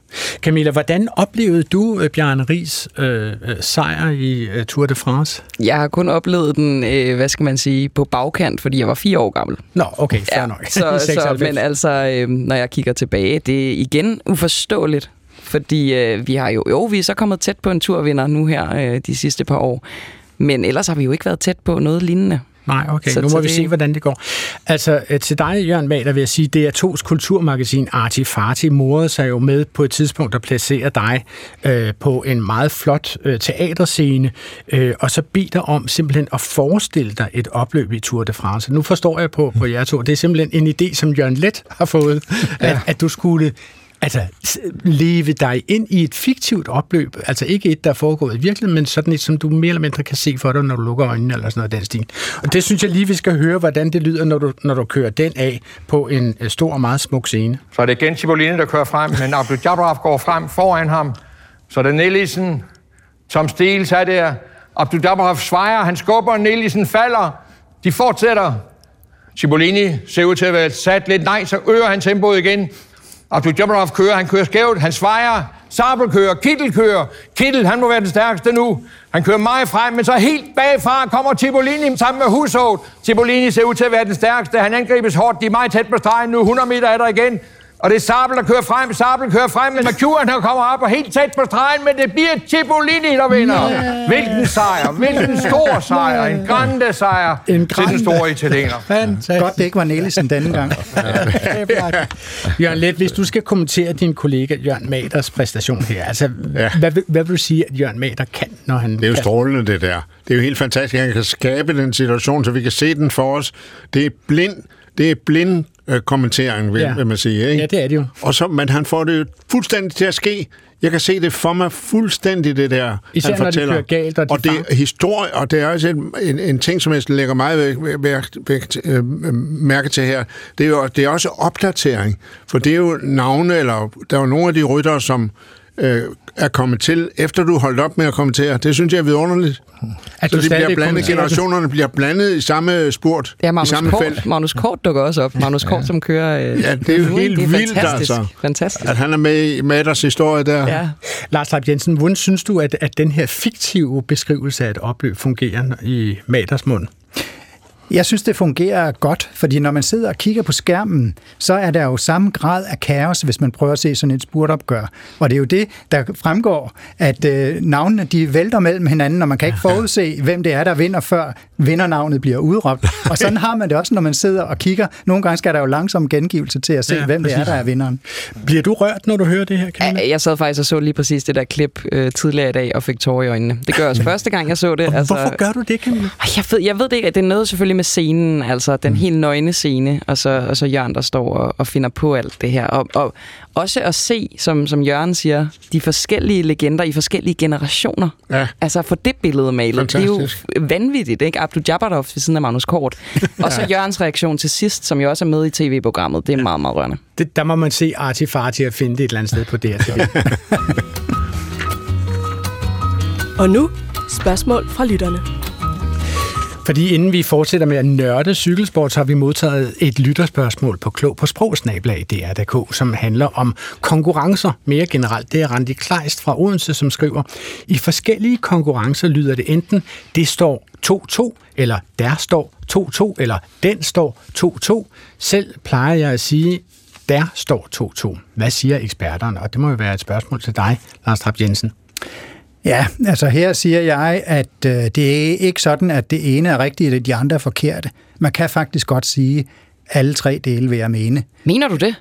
[SPEAKER 3] Camilla, hvordan oplevede du øh, Bjarne Ries øh, øh, sejr i øh, Tour de France?
[SPEAKER 6] Jeg har kun oplevet den, øh, hvad skal man sige, på bagkant, fordi jeg var fire år gammel.
[SPEAKER 3] Nå, okay, fair ja, nok.
[SPEAKER 6] Så, [LAUGHS] så, men altså, øh, når jeg kigger tilbage, det er igen uforståeligt, fordi øh, vi har jo, jo, vi er så kommet tæt på en turvinder nu her øh, de sidste par år. Men ellers har vi jo ikke været tæt på noget lignende.
[SPEAKER 3] Nej, okay. Så, nu må vi det... se, hvordan det går. Altså, øh, til dig, Jørgen Mader, vil jeg sige, det er tos kulturmagasin Artifati morede sig jo med på et tidspunkt at placere dig øh, på en meget flot øh, teaterscene, øh, og så beder dig om simpelthen at forestille dig et opløb i Tour de France. Nu forstår jeg på, på jer to, det er simpelthen en idé, som Jørgen Let har fået, [LAUGHS] ja. at, at du skulle altså, leve dig ind i et fiktivt opløb, altså ikke et, der er foregået i virkeligheden, men sådan et, som du mere eller mindre kan se for dig, når du lukker øjnene, eller sådan noget den stil. Og det synes jeg lige, vi skal høre, hvordan det lyder, når du, når du kører den af på en øh, stor og meget smuk scene.
[SPEAKER 2] Så er det igen Cipollini, der kører frem, men Abdul Jabbar går frem foran ham. Så er det Nielsen, som Stiles er der. Abdul Jabbar svejer, han skubber, Nielsen falder. De fortsætter. Cipollini ser ud til at være sat lidt nej, så øger han tempoet igen. Abdul Jabbarov kører, han kører skævt, han svejer, Sabel kører, Kittel kører. Kittel, han må være den stærkeste nu. Han kører meget frem, men så helt bagfra kommer Tibolini sammen med Hushovd. Tibolini ser ud til at være den stærkeste. Han angribes hårdt. De er meget tæt på stregen nu. 100 meter er der igen. Og det er Sabel, der kører frem. Sabel kører frem, men McEwen han kommer op og helt tæt på stregen, men det bliver Cipollini, der vinder. Yeah. Hvilken sejr, hvilken stor sejr. En grande sejr en grande. til den store italiener.
[SPEAKER 7] Fantastisk. Godt, det ikke var Nielsen denne gang. [LAUGHS]
[SPEAKER 3] Jørgen Let, hvis du skal kommentere din kollega Jørgen Maders præstation her, altså, ja. hvad, hvad vil du sige, at Jørgen Mader kan, når han...
[SPEAKER 5] Det er jo strålende, det der. Det er jo helt fantastisk, at han kan skabe den situation, så vi kan se den for os. Det er blind, det er blind øh, kommentering, vil, ja. vil man sige. Ikke?
[SPEAKER 3] Ja, det er det jo.
[SPEAKER 5] Og så, men han får det fuldstændig til at ske. Jeg kan se det for mig fuldstændig, det der,
[SPEAKER 3] Især
[SPEAKER 5] han
[SPEAKER 3] fortæller. når det galt, og, de
[SPEAKER 5] og det er historie, og det er også en, en, en ting, som jeg lægger meget væk, væk, væk, øh, mærke til her. Det er jo det er også opdatering, for det er jo navne, eller der er jo nogle af de ryttere, som øh, er kommet til, efter du holdt op med at kommentere. Det synes jeg er vidunderligt. At så de bliver blandet, generationerne bliver blandet i samme spurt,
[SPEAKER 6] ja, Magnus
[SPEAKER 5] i samme
[SPEAKER 6] Kort,
[SPEAKER 5] felt.
[SPEAKER 6] Magnus Kort dukker også op. Magnus Kort, ja. som kører...
[SPEAKER 5] Øh, ja, det er jo helt det er vildt, fantastisk. altså.
[SPEAKER 6] Fantastisk.
[SPEAKER 5] At han er med i Matters historie der. Ja.
[SPEAKER 3] Lars Leib Jensen, hvordan synes du, at, at den her fiktive beskrivelse af et opløb fungerer i Matters mund?
[SPEAKER 7] Jeg synes, det fungerer godt, fordi når man sidder og kigger på skærmen, så er der jo samme grad af kaos, hvis man prøver at se sådan et spurtopgør. Og det er jo det, der fremgår, at øh, navnene de vælter mellem hinanden, og man kan ikke [LAUGHS] forudse, hvem det er, der vinder, før vindernavnet bliver udråbt. Og sådan har man det også, når man sidder og kigger. Nogle gange skal der jo langsom gengivelse til at se, ja, hvem præcis. det er, der er vinderen.
[SPEAKER 3] Bliver du rørt, når du hører det her,
[SPEAKER 6] Camilla? Jeg sad faktisk og så lige præcis det der klip øh, tidligere i dag, og fik tårer i øjnene. Det gør jeg også [LAUGHS] første gang, jeg så det.
[SPEAKER 3] Altså, Hvorfor gør du det, Camilla?
[SPEAKER 6] Jeg ved, jeg ved det ikke. Det er noget selvfølgelig med scenen, altså den mm. helt nøgne scene, og så, og så Jørgen, der står og, og finder på alt det her. Og, og også at se, som, som Jørgen siger, de forskellige legender i forskellige generationer. Ja. Altså få det billede malet. Fantastisk. Det er jo vanvittigt, ikke? Abdul Jabbarov ved siden af Magnus Kort. [LAUGHS] Og så Jørgens reaktion til sidst, som jo også er med i tv-programmet. Det er ja. meget, meget rørende.
[SPEAKER 3] Det, der må man se Arti Farti at finde det et eller andet sted på det her [LAUGHS]
[SPEAKER 9] Og nu spørgsmål fra lytterne.
[SPEAKER 3] Fordi inden vi fortsætter med at nørde cykelsport, så har vi modtaget et lytterspørgsmål på Klog på Sprogsnablag DR.dk, som handler om konkurrencer mere generelt. Det er Randi Kleist fra Odense, som skriver, i forskellige konkurrencer lyder det enten, det står 2-2, eller der står 2-2, eller den står 2-2. Selv plejer jeg at sige, der står 2-2. Hvad siger eksperterne? Og det må jo være et spørgsmål til dig, Lars Trapp Jensen.
[SPEAKER 7] Ja, altså her siger jeg, at øh, det er ikke sådan, at det ene er rigtigt, og de andre er forkerte. Man kan faktisk godt sige, alle tre dele vil jeg mene.
[SPEAKER 6] Mener du det?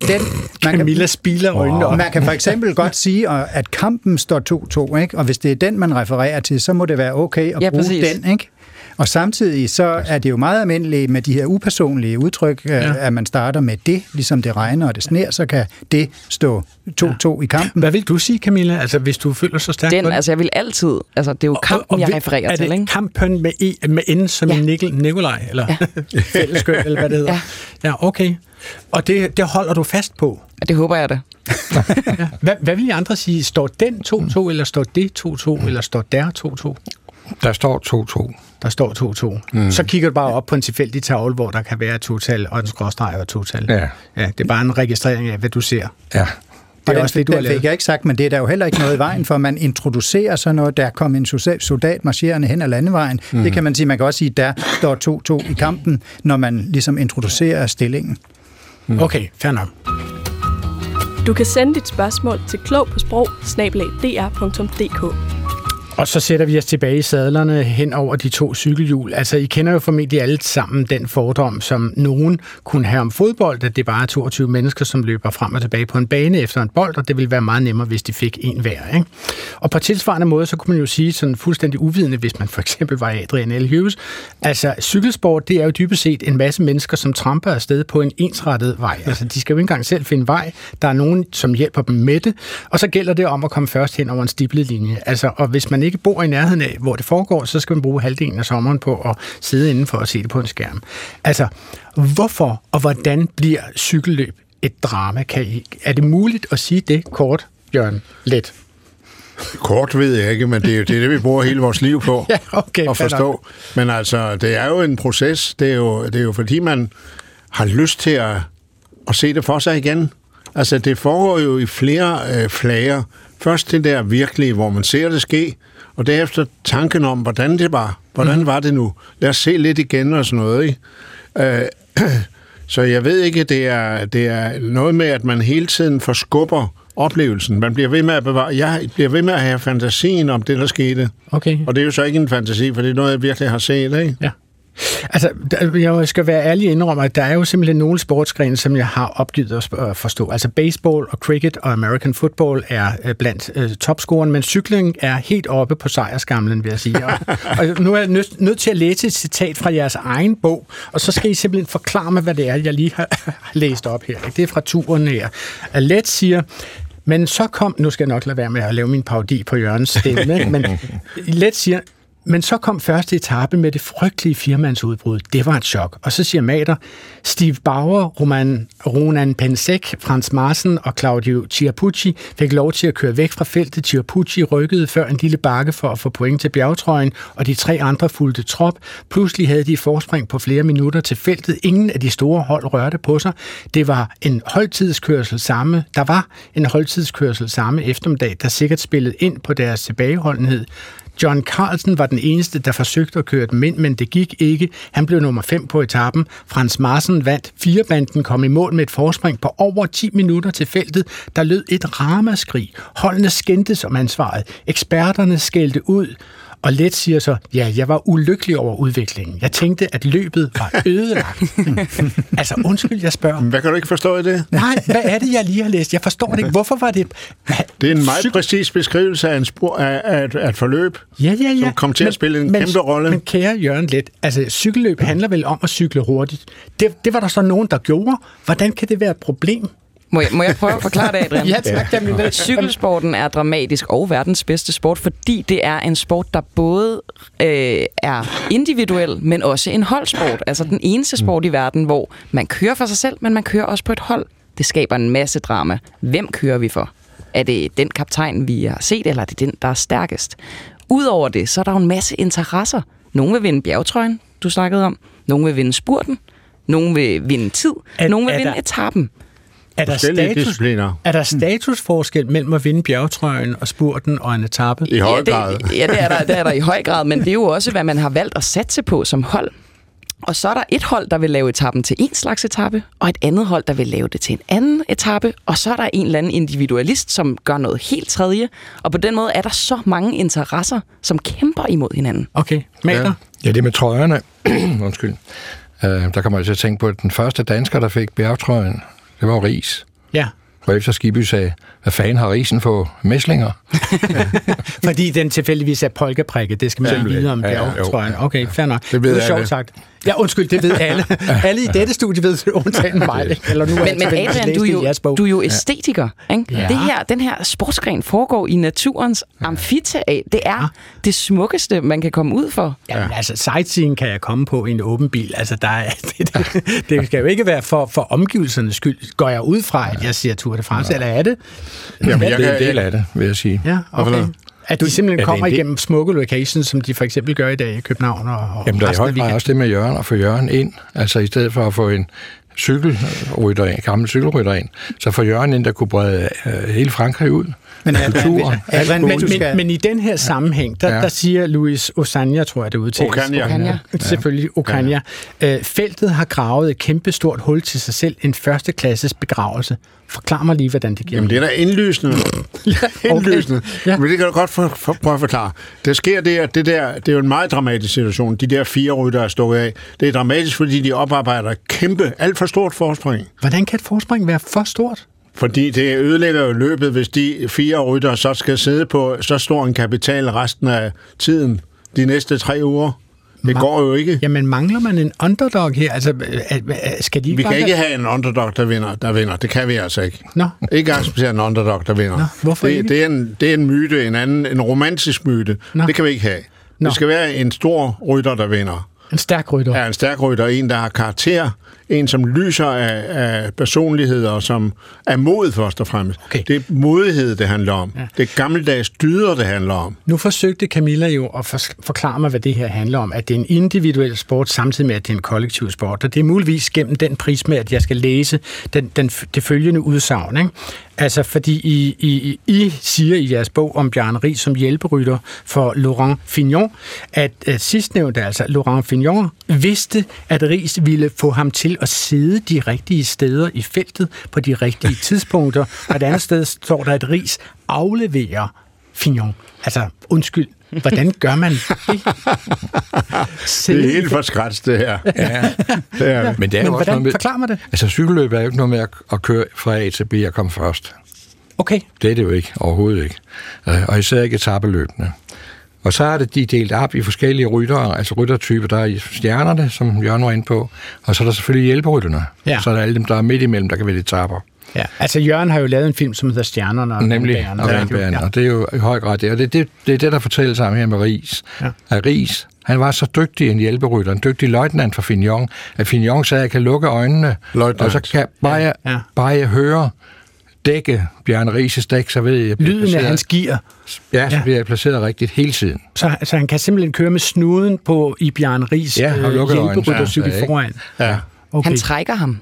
[SPEAKER 3] Den, man Camilla kan, spiler øjnene
[SPEAKER 7] op. Man kan for eksempel godt sige, at kampen står 2-2, ikke? og hvis det er den, man refererer til, så må det være okay at ja, bruge præcis. den. Ikke? Og samtidig så er det jo meget almindeligt med de her upersonlige udtryk, øh, ja. at man starter med det, ligesom det regner og det sner, så kan det stå 2-2 ja. i kampen.
[SPEAKER 3] Hvad vil du sige, Camilla, altså hvis du føler så stærkt
[SPEAKER 6] Den, altså jeg vil altid, altså det er jo kampen, og, og, jeg refererer
[SPEAKER 3] er
[SPEAKER 6] til,
[SPEAKER 3] ikke?
[SPEAKER 6] Er
[SPEAKER 3] det kampen med, e, med N som ja. en Nikkel, Nikolaj, eller ja. [LAUGHS] fælleskø, eller hvad det hedder? Ja, ja okay. Og det, det holder du fast på?
[SPEAKER 6] Ja, det håber jeg da. [LAUGHS]
[SPEAKER 3] ja. hvad, hvad vil I andre sige? Står den 2-2, eller står det 2-2, eller står der 2-2?
[SPEAKER 4] Der står 2-2.
[SPEAKER 3] Der står 2-2. Mm. Så kigger du bare op på en tilfældig tavle, hvor der kan være et total og en skråstreg og et total.
[SPEAKER 4] Ja.
[SPEAKER 3] ja. Det er bare en registrering af, hvad du ser.
[SPEAKER 4] Ja.
[SPEAKER 7] Det er også det, du har lavet. fik jeg ikke sagt, men det er der jo heller ikke noget i vejen for. Man introducerer så noget, der kom en soldat marcherende hen ad landevejen. Mm. Det kan man sige. Man kan også sige, der står 2-2 i kampen, når man ligesom introducerer stillingen.
[SPEAKER 3] Mm. Okay, fair nok.
[SPEAKER 9] Du kan sende dit spørgsmål til klog på sprog
[SPEAKER 3] og så sætter vi os tilbage i sadlerne hen over de to cykelhjul. Altså, I kender jo formentlig alle sammen den fordom, som nogen kunne have om fodbold, at det bare er 22 mennesker, som løber frem og tilbage på en bane efter en bold, og det ville være meget nemmere, hvis de fik en hver. Ikke? Og på tilsvarende måde, så kunne man jo sige sådan fuldstændig uvidende, hvis man for eksempel var Adrian L. Hughes. Altså, cykelsport, det er jo dybest set en masse mennesker, som tramper afsted på en ensrettet vej. Altså, de skal jo ikke engang selv finde vej. Der er nogen, som hjælper dem med det, og så gælder det om at komme først hen over en stiplet linje. Altså, og hvis man ikke bor i nærheden af, hvor det foregår, så skal man bruge halvdelen af sommeren på at sidde inden for at se det på en skærm. Altså, hvorfor og hvordan bliver cykelløb et drama? Kan I, er det muligt at sige det kort, Jørgen? Let.
[SPEAKER 5] Kort ved jeg ikke, men det er jo det, det vi bruger hele vores liv på [LAUGHS]
[SPEAKER 3] ja, okay,
[SPEAKER 5] at forstå. Men altså, det er jo en proces. Det er jo, det er jo fordi, man har lyst til at, at se det for sig igen. Altså, det foregår jo i flere øh, flager. Først det der virkelige, hvor man ser det ske, og derefter tanken om, hvordan det var. Hvordan mm. var det nu? Lad os se lidt igen og sådan noget. Ikke? Øh, [CLEARS THROAT] så jeg ved ikke, det er, det er noget med, at man hele tiden forskubber oplevelsen. Man bliver ved med at bevare, jeg bliver ved med at have fantasien om det, der skete.
[SPEAKER 3] Okay.
[SPEAKER 5] Og det er jo så ikke en fantasi, for det er noget, jeg virkelig har set. Ikke?
[SPEAKER 3] Ja. Altså, jeg skal være ærlig indrømme, at der er jo simpelthen nogle sportsgrene, som jeg har opgivet at forstå. Altså baseball og cricket og American football er øh, blandt uh, topscoren, men cykling er helt oppe på sejrskamlen, vil jeg sige. Og, [LAUGHS] og nu er jeg nødt, nødt til at læse et citat fra jeres egen bog, og så skal I simpelthen forklare mig, hvad det er, jeg lige har læst op her. Det er fra turen her. Let siger, men så kom, nu skal jeg nok lade være med at lave min parodi på Jørgens stemme, men [LAUGHS] Let siger, men så kom første etape med det frygtelige firmandsudbrud. Det var et chok. Og så siger Mater, Steve Bauer, Roman, Ronan Pensek, Frans Marsen og Claudio Chiapucci fik lov til at køre væk fra feltet. Chiapucci rykkede før en lille bakke for at få point til bjergtrøjen, og de tre andre fulgte trop. Pludselig havde de forspring på flere minutter til feltet. Ingen af de store hold rørte på sig. Det var en holdtidskørsel samme. Der var en holdtidskørsel samme eftermiddag, der sikkert spillede ind på deres tilbageholdenhed. John Carlsen var den eneste, der forsøgte at køre dem ind, men det gik ikke. Han blev nummer 5 på etappen. Frans Marsen vandt. Firebanden kom i mål med et forspring på over 10 minutter til feltet. Der lød et ramaskrig. Holdene skændtes om ansvaret. Eksperterne skældte ud. Og Let siger så, ja, jeg var ulykkelig over udviklingen. Jeg tænkte, at løbet var [LAUGHS] ødelagt. altså, undskyld, jeg spørger.
[SPEAKER 5] Hvad kan du ikke forstå i det?
[SPEAKER 3] Nej, hvad er det, jeg lige har læst? Jeg forstår det ikke. Hvorfor var det...
[SPEAKER 5] Det er en meget præcis beskrivelse af, en spor, af, af, af et forløb,
[SPEAKER 3] ja, ja, ja.
[SPEAKER 5] som kom til men, at spille en men, kæmpe rolle.
[SPEAKER 3] Men kære Jørgen Let, altså cykelløb handler vel om at cykle hurtigt. Det, det var der så nogen, der gjorde. Hvordan kan det være et problem?
[SPEAKER 6] Må jeg, må jeg prøve at forklare det, Adrian?
[SPEAKER 3] ja, tak. Jamen, [LAUGHS]
[SPEAKER 6] Cykelsporten er dramatisk og verdens bedste sport, fordi det er en sport, der både øh, er individuel, men også en holdsport. Altså den eneste sport i verden, hvor man kører for sig selv, men man kører også på et hold. Det skaber en masse drama. Hvem kører vi for? Er det den kaptajn, vi har set, eller er det den, der er stærkest? Udover det, så er der jo en masse interesser. Nogle vil vinde bjergtrøjen, du snakkede om. Nogle vil vinde spurten. Nogle vil vinde tid. Er, Nogle vil vinde der... etappen.
[SPEAKER 3] Er der, status, er der statusforskel mellem at vinde bjergetrøjen og spurten og en etape?
[SPEAKER 5] I høj grad.
[SPEAKER 6] Ja, det, ja, det er, der, det er der i høj grad, men det er jo også, hvad man har valgt at satse på som hold. Og så er der et hold, der vil lave etappen til en slags etape, og et andet hold, der vil lave det til en anden etape, og så er der en eller anden individualist, som gør noget helt tredje. Og på den måde er der så mange interesser, som kæmper imod hinanden.
[SPEAKER 3] Okay, Mater? Ja,
[SPEAKER 4] ja det med trøjerne. [CLEARS THROAT] Undskyld. Uh, der kommer jeg til at tænke på, at den første dansker, der fik bjergtrøjen, det var Ries.
[SPEAKER 3] Ja.
[SPEAKER 4] efter Skibby sagde, hvad fanden har risen for mæslinger? [LAUGHS]
[SPEAKER 3] Fordi den tilfældigvis er polkaprikket, det skal man ja, vide om ja, ja, jo, tror jeg. Okay, fair nok.
[SPEAKER 5] Det ved
[SPEAKER 3] det er sjovt sagt. Ja, undskyld, det ved [LAUGHS] alle. alle i dette studie ved det, undtagen mig. Eller nu
[SPEAKER 6] men, men Adrian, du er, jo, du er jo æstetiker. Ikke? Ja. Det her, den her sportsgren foregår i naturens amfiteat. Det er ja. det smukkeste, man kan komme ud for.
[SPEAKER 3] Ja, men altså, sightseeing kan jeg komme på i en åben bil. Altså, der er, [LAUGHS] det, det, det skal jo ikke være for, for omgivelsernes skyld. Går jeg ud fra, at jeg siger Tour de France, ja. eller er det?
[SPEAKER 4] Jamen, jeg, det er en del af det, vil jeg sige.
[SPEAKER 3] Ja, okay. At de simpelthen kommer igennem smukke locations, som de for eksempel gør i dag i København og, og
[SPEAKER 4] Jamen, der er højt også det med Jørgen, at få Jørgen ind. Altså i stedet for at få en cykelrytter ind, gammel cykelrytter ind, så får Jørgen ind, der kunne brede øh, hele Frankrig ud.
[SPEAKER 3] Men, kultur, men, men, men, men, men i den her sammenhæng, der, ja. der siger Louis Osanya, tror jeg det udtales.
[SPEAKER 5] Okanya.
[SPEAKER 3] Okanya. Selvfølgelig Okanya. Ja. Øh, feltet har gravet et kæmpestort hul til sig selv, en førsteklasses begravelse. Forklar mig lige, hvordan det giver
[SPEAKER 5] Jamen, det er da indlysende. [LAUGHS] ja, indlysende. Okay. Ja. Men det kan du godt for, for, prøve at forklare. Der sker det, at det, der, det er jo en meget dramatisk situation. De der fire rytter er stukket af. Det er dramatisk, fordi de oparbejder kæmpe, alt for stort forspring.
[SPEAKER 3] Hvordan kan et forspring være for stort?
[SPEAKER 5] Fordi det ødelægger jo løbet, hvis de fire rytter så skal sidde på så stor en kapital resten af tiden, de næste tre uger. Det går jo ikke.
[SPEAKER 3] Jamen, mangler man en underdog her? Altså, skal de
[SPEAKER 5] vi kan ikke have en underdog, der vinder, der vinder. Det kan vi altså ikke.
[SPEAKER 3] Nå.
[SPEAKER 5] Ikke acceptere en underdog, der vinder.
[SPEAKER 3] Nå, hvorfor
[SPEAKER 5] det,
[SPEAKER 3] ikke?
[SPEAKER 5] Det er, en, det er en myte, en, anden, en romantisk myte. Nå. Det kan vi ikke have. Nå. Det skal være en stor rytter, der vinder.
[SPEAKER 3] En stærk rytter.
[SPEAKER 5] Ja, en stærk rytter. En, der har karakter. En, som lyser af, af personligheder, som er mod først og fremmest. Okay. Det er modighed, det handler om. Ja. Det er gammeldags dyder, det handler om.
[SPEAKER 3] Nu forsøgte Camilla jo at forklare mig, hvad det her handler om. At det er en individuel sport, samtidig med, at det er en kollektiv sport. Og det er muligvis gennem den prisme, at jeg skal læse den, den, det følgende udsagn. Ikke? Altså, fordi I, I, I siger i jeres bog om Bjarne Ries som hjælperytter for Laurent Fignon, at, at sidstnævnte, altså Laurent Fignon, vidste, at Ries ville få ham til at sidde de rigtige steder i feltet på de rigtige [LAUGHS] tidspunkter. Og et andet sted står der, at Ries afleverer Fignon. Altså, undskyld, Hvordan gør man det? [LAUGHS]
[SPEAKER 5] det er helt for skræts, det her. Ja.
[SPEAKER 3] det er. Men, det er Men hvordan noget med, forklarer man det?
[SPEAKER 4] Altså, cykelløb er jo ikke noget med at køre fra A til B og komme først.
[SPEAKER 3] Okay.
[SPEAKER 4] Det er det jo ikke, overhovedet ikke. Øh, og især ikke etabeløbende. Og så er det de delt op i forskellige ryttere, altså ryttertyper. Der er stjernerne, som Jørgen var inde på, og så er der selvfølgelig hjælperytterne. Ja. Så er der alle dem, der er midt imellem, der kan vælge etaper.
[SPEAKER 3] Ja, altså Jørgen har jo lavet en film, som hedder Stjernerne og
[SPEAKER 4] Nemlig, og Vandbærerne, ja. og det er jo i høj grad det. Og det er det, det, er det der fortæller sig her med Ries. Ja. At Ries, han var så dygtig en hjælperytter, en dygtig løjtnant for Fignon, at Fignon sagde, at jeg kan lukke øjnene, Løjtnant. og så kan bare, ja. Ja. bare jeg høre dække Bjørn Rises dæk, så ved jeg... jeg
[SPEAKER 3] Lyden af hans gear.
[SPEAKER 4] Ja, så ja. bliver jeg placeret rigtigt hele tiden.
[SPEAKER 3] Så, så han kan simpelthen køre med snuden på i Bjørn Ries
[SPEAKER 4] ja, øh,
[SPEAKER 3] hjælperyttercykel ja, foran.
[SPEAKER 6] Ja. Okay. Han trækker ham.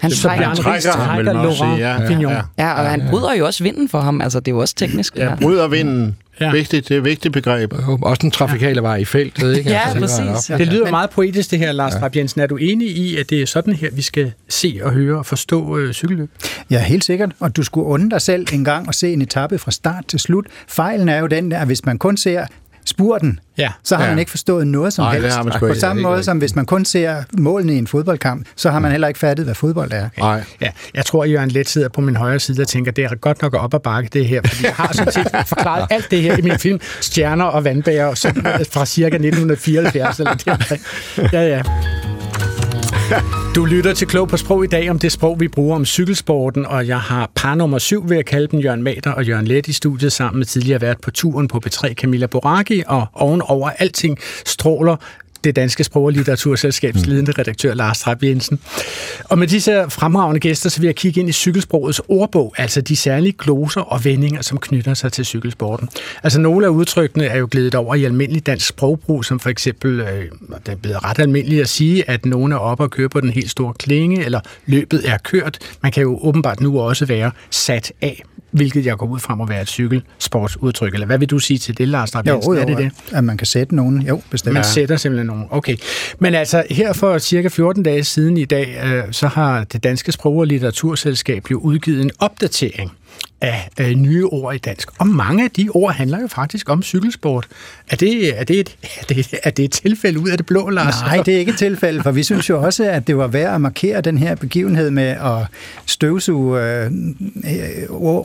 [SPEAKER 6] Han
[SPEAKER 3] så trækker, trækker, trækker Laurent ja,
[SPEAKER 6] Fignon. Ja, ja, og han bryder jo også vinden for ham. Altså, det er jo også teknisk.
[SPEAKER 5] Ja, bryder vinden. Ja. Vigtigt, det er et vigtigt begreb.
[SPEAKER 4] Også den trafikale vej i feltet, ikke?
[SPEAKER 6] ja, altså, præcis.
[SPEAKER 3] Det lyder meget poetisk, det her, Lars ja. Jensen. Er du enig i, at det er sådan her, vi skal se og høre og forstå øh, cykelløb?
[SPEAKER 7] Ja, helt sikkert. Og du skulle unde dig selv en gang og se en etape fra start til slut. Fejlen er jo den der, at hvis man kun ser spurten, ja. så har ja. man ikke forstået noget som
[SPEAKER 5] Nej,
[SPEAKER 7] helst.
[SPEAKER 5] Det har man
[SPEAKER 7] På samme måde som hvis man kun ser målene i en fodboldkamp, så har man heller ikke fattet, hvad fodbold er.
[SPEAKER 3] Nej. Ja, jeg tror, Jørgen Let sidder på min højre side og tænker, det er godt nok op ad bakke det her, fordi jeg har sådan set [LAUGHS] forklaret alt det her i min film Stjerner og vandbærer fra cirka 1974 eller der. Ja, ja. [LAUGHS] Du lytter til Klog på Sprog i dag om det sprog, vi bruger om cykelsporten, og jeg har par nummer syv ved at kalde dem Jørgen Mater og Jørgen Let i studiet sammen med tidligere været på turen på B3 Camilla Boraki, og ovenover alting stråler det danske sprog- og litteraturselskabs mm. ledende redaktør Lars Trapp Jensen. Og med disse fremragende gæster, så vil jeg kigge ind i cykelsprogets ordbog, altså de særlige gloser og vendinger, som knytter sig til cykelsporten. Altså nogle af udtrykkene er jo glædet over i almindelig dansk sprogbrug, som for eksempel, øh, det er blevet ret almindeligt at sige, at nogen er oppe og kører på den helt store klinge, eller løbet er kørt. Man kan jo åbenbart nu også være sat af hvilket jeg går ud fra må være et cykelsportsudtryk. Eller hvad vil du sige til det, Lars Drab
[SPEAKER 7] Jo, jo,
[SPEAKER 3] er det det?
[SPEAKER 7] at man kan sætte nogen. Jo, bestemt.
[SPEAKER 3] Man sætter simpelthen nogen. Okay. Men altså, her for cirka 14 dage siden i dag, øh, så har det Danske Sprog- og Litteraturselskab jo udgivet en opdatering af øh, nye ord i dansk. Og mange af de ord handler jo faktisk om cykelsport. Er det, er det, et, er det, er det et tilfælde ud af det blå, Lars?
[SPEAKER 7] Nej, det er ikke et tilfælde, for vi synes jo også, at det var værd at markere den her begivenhed med at støvsuge øh,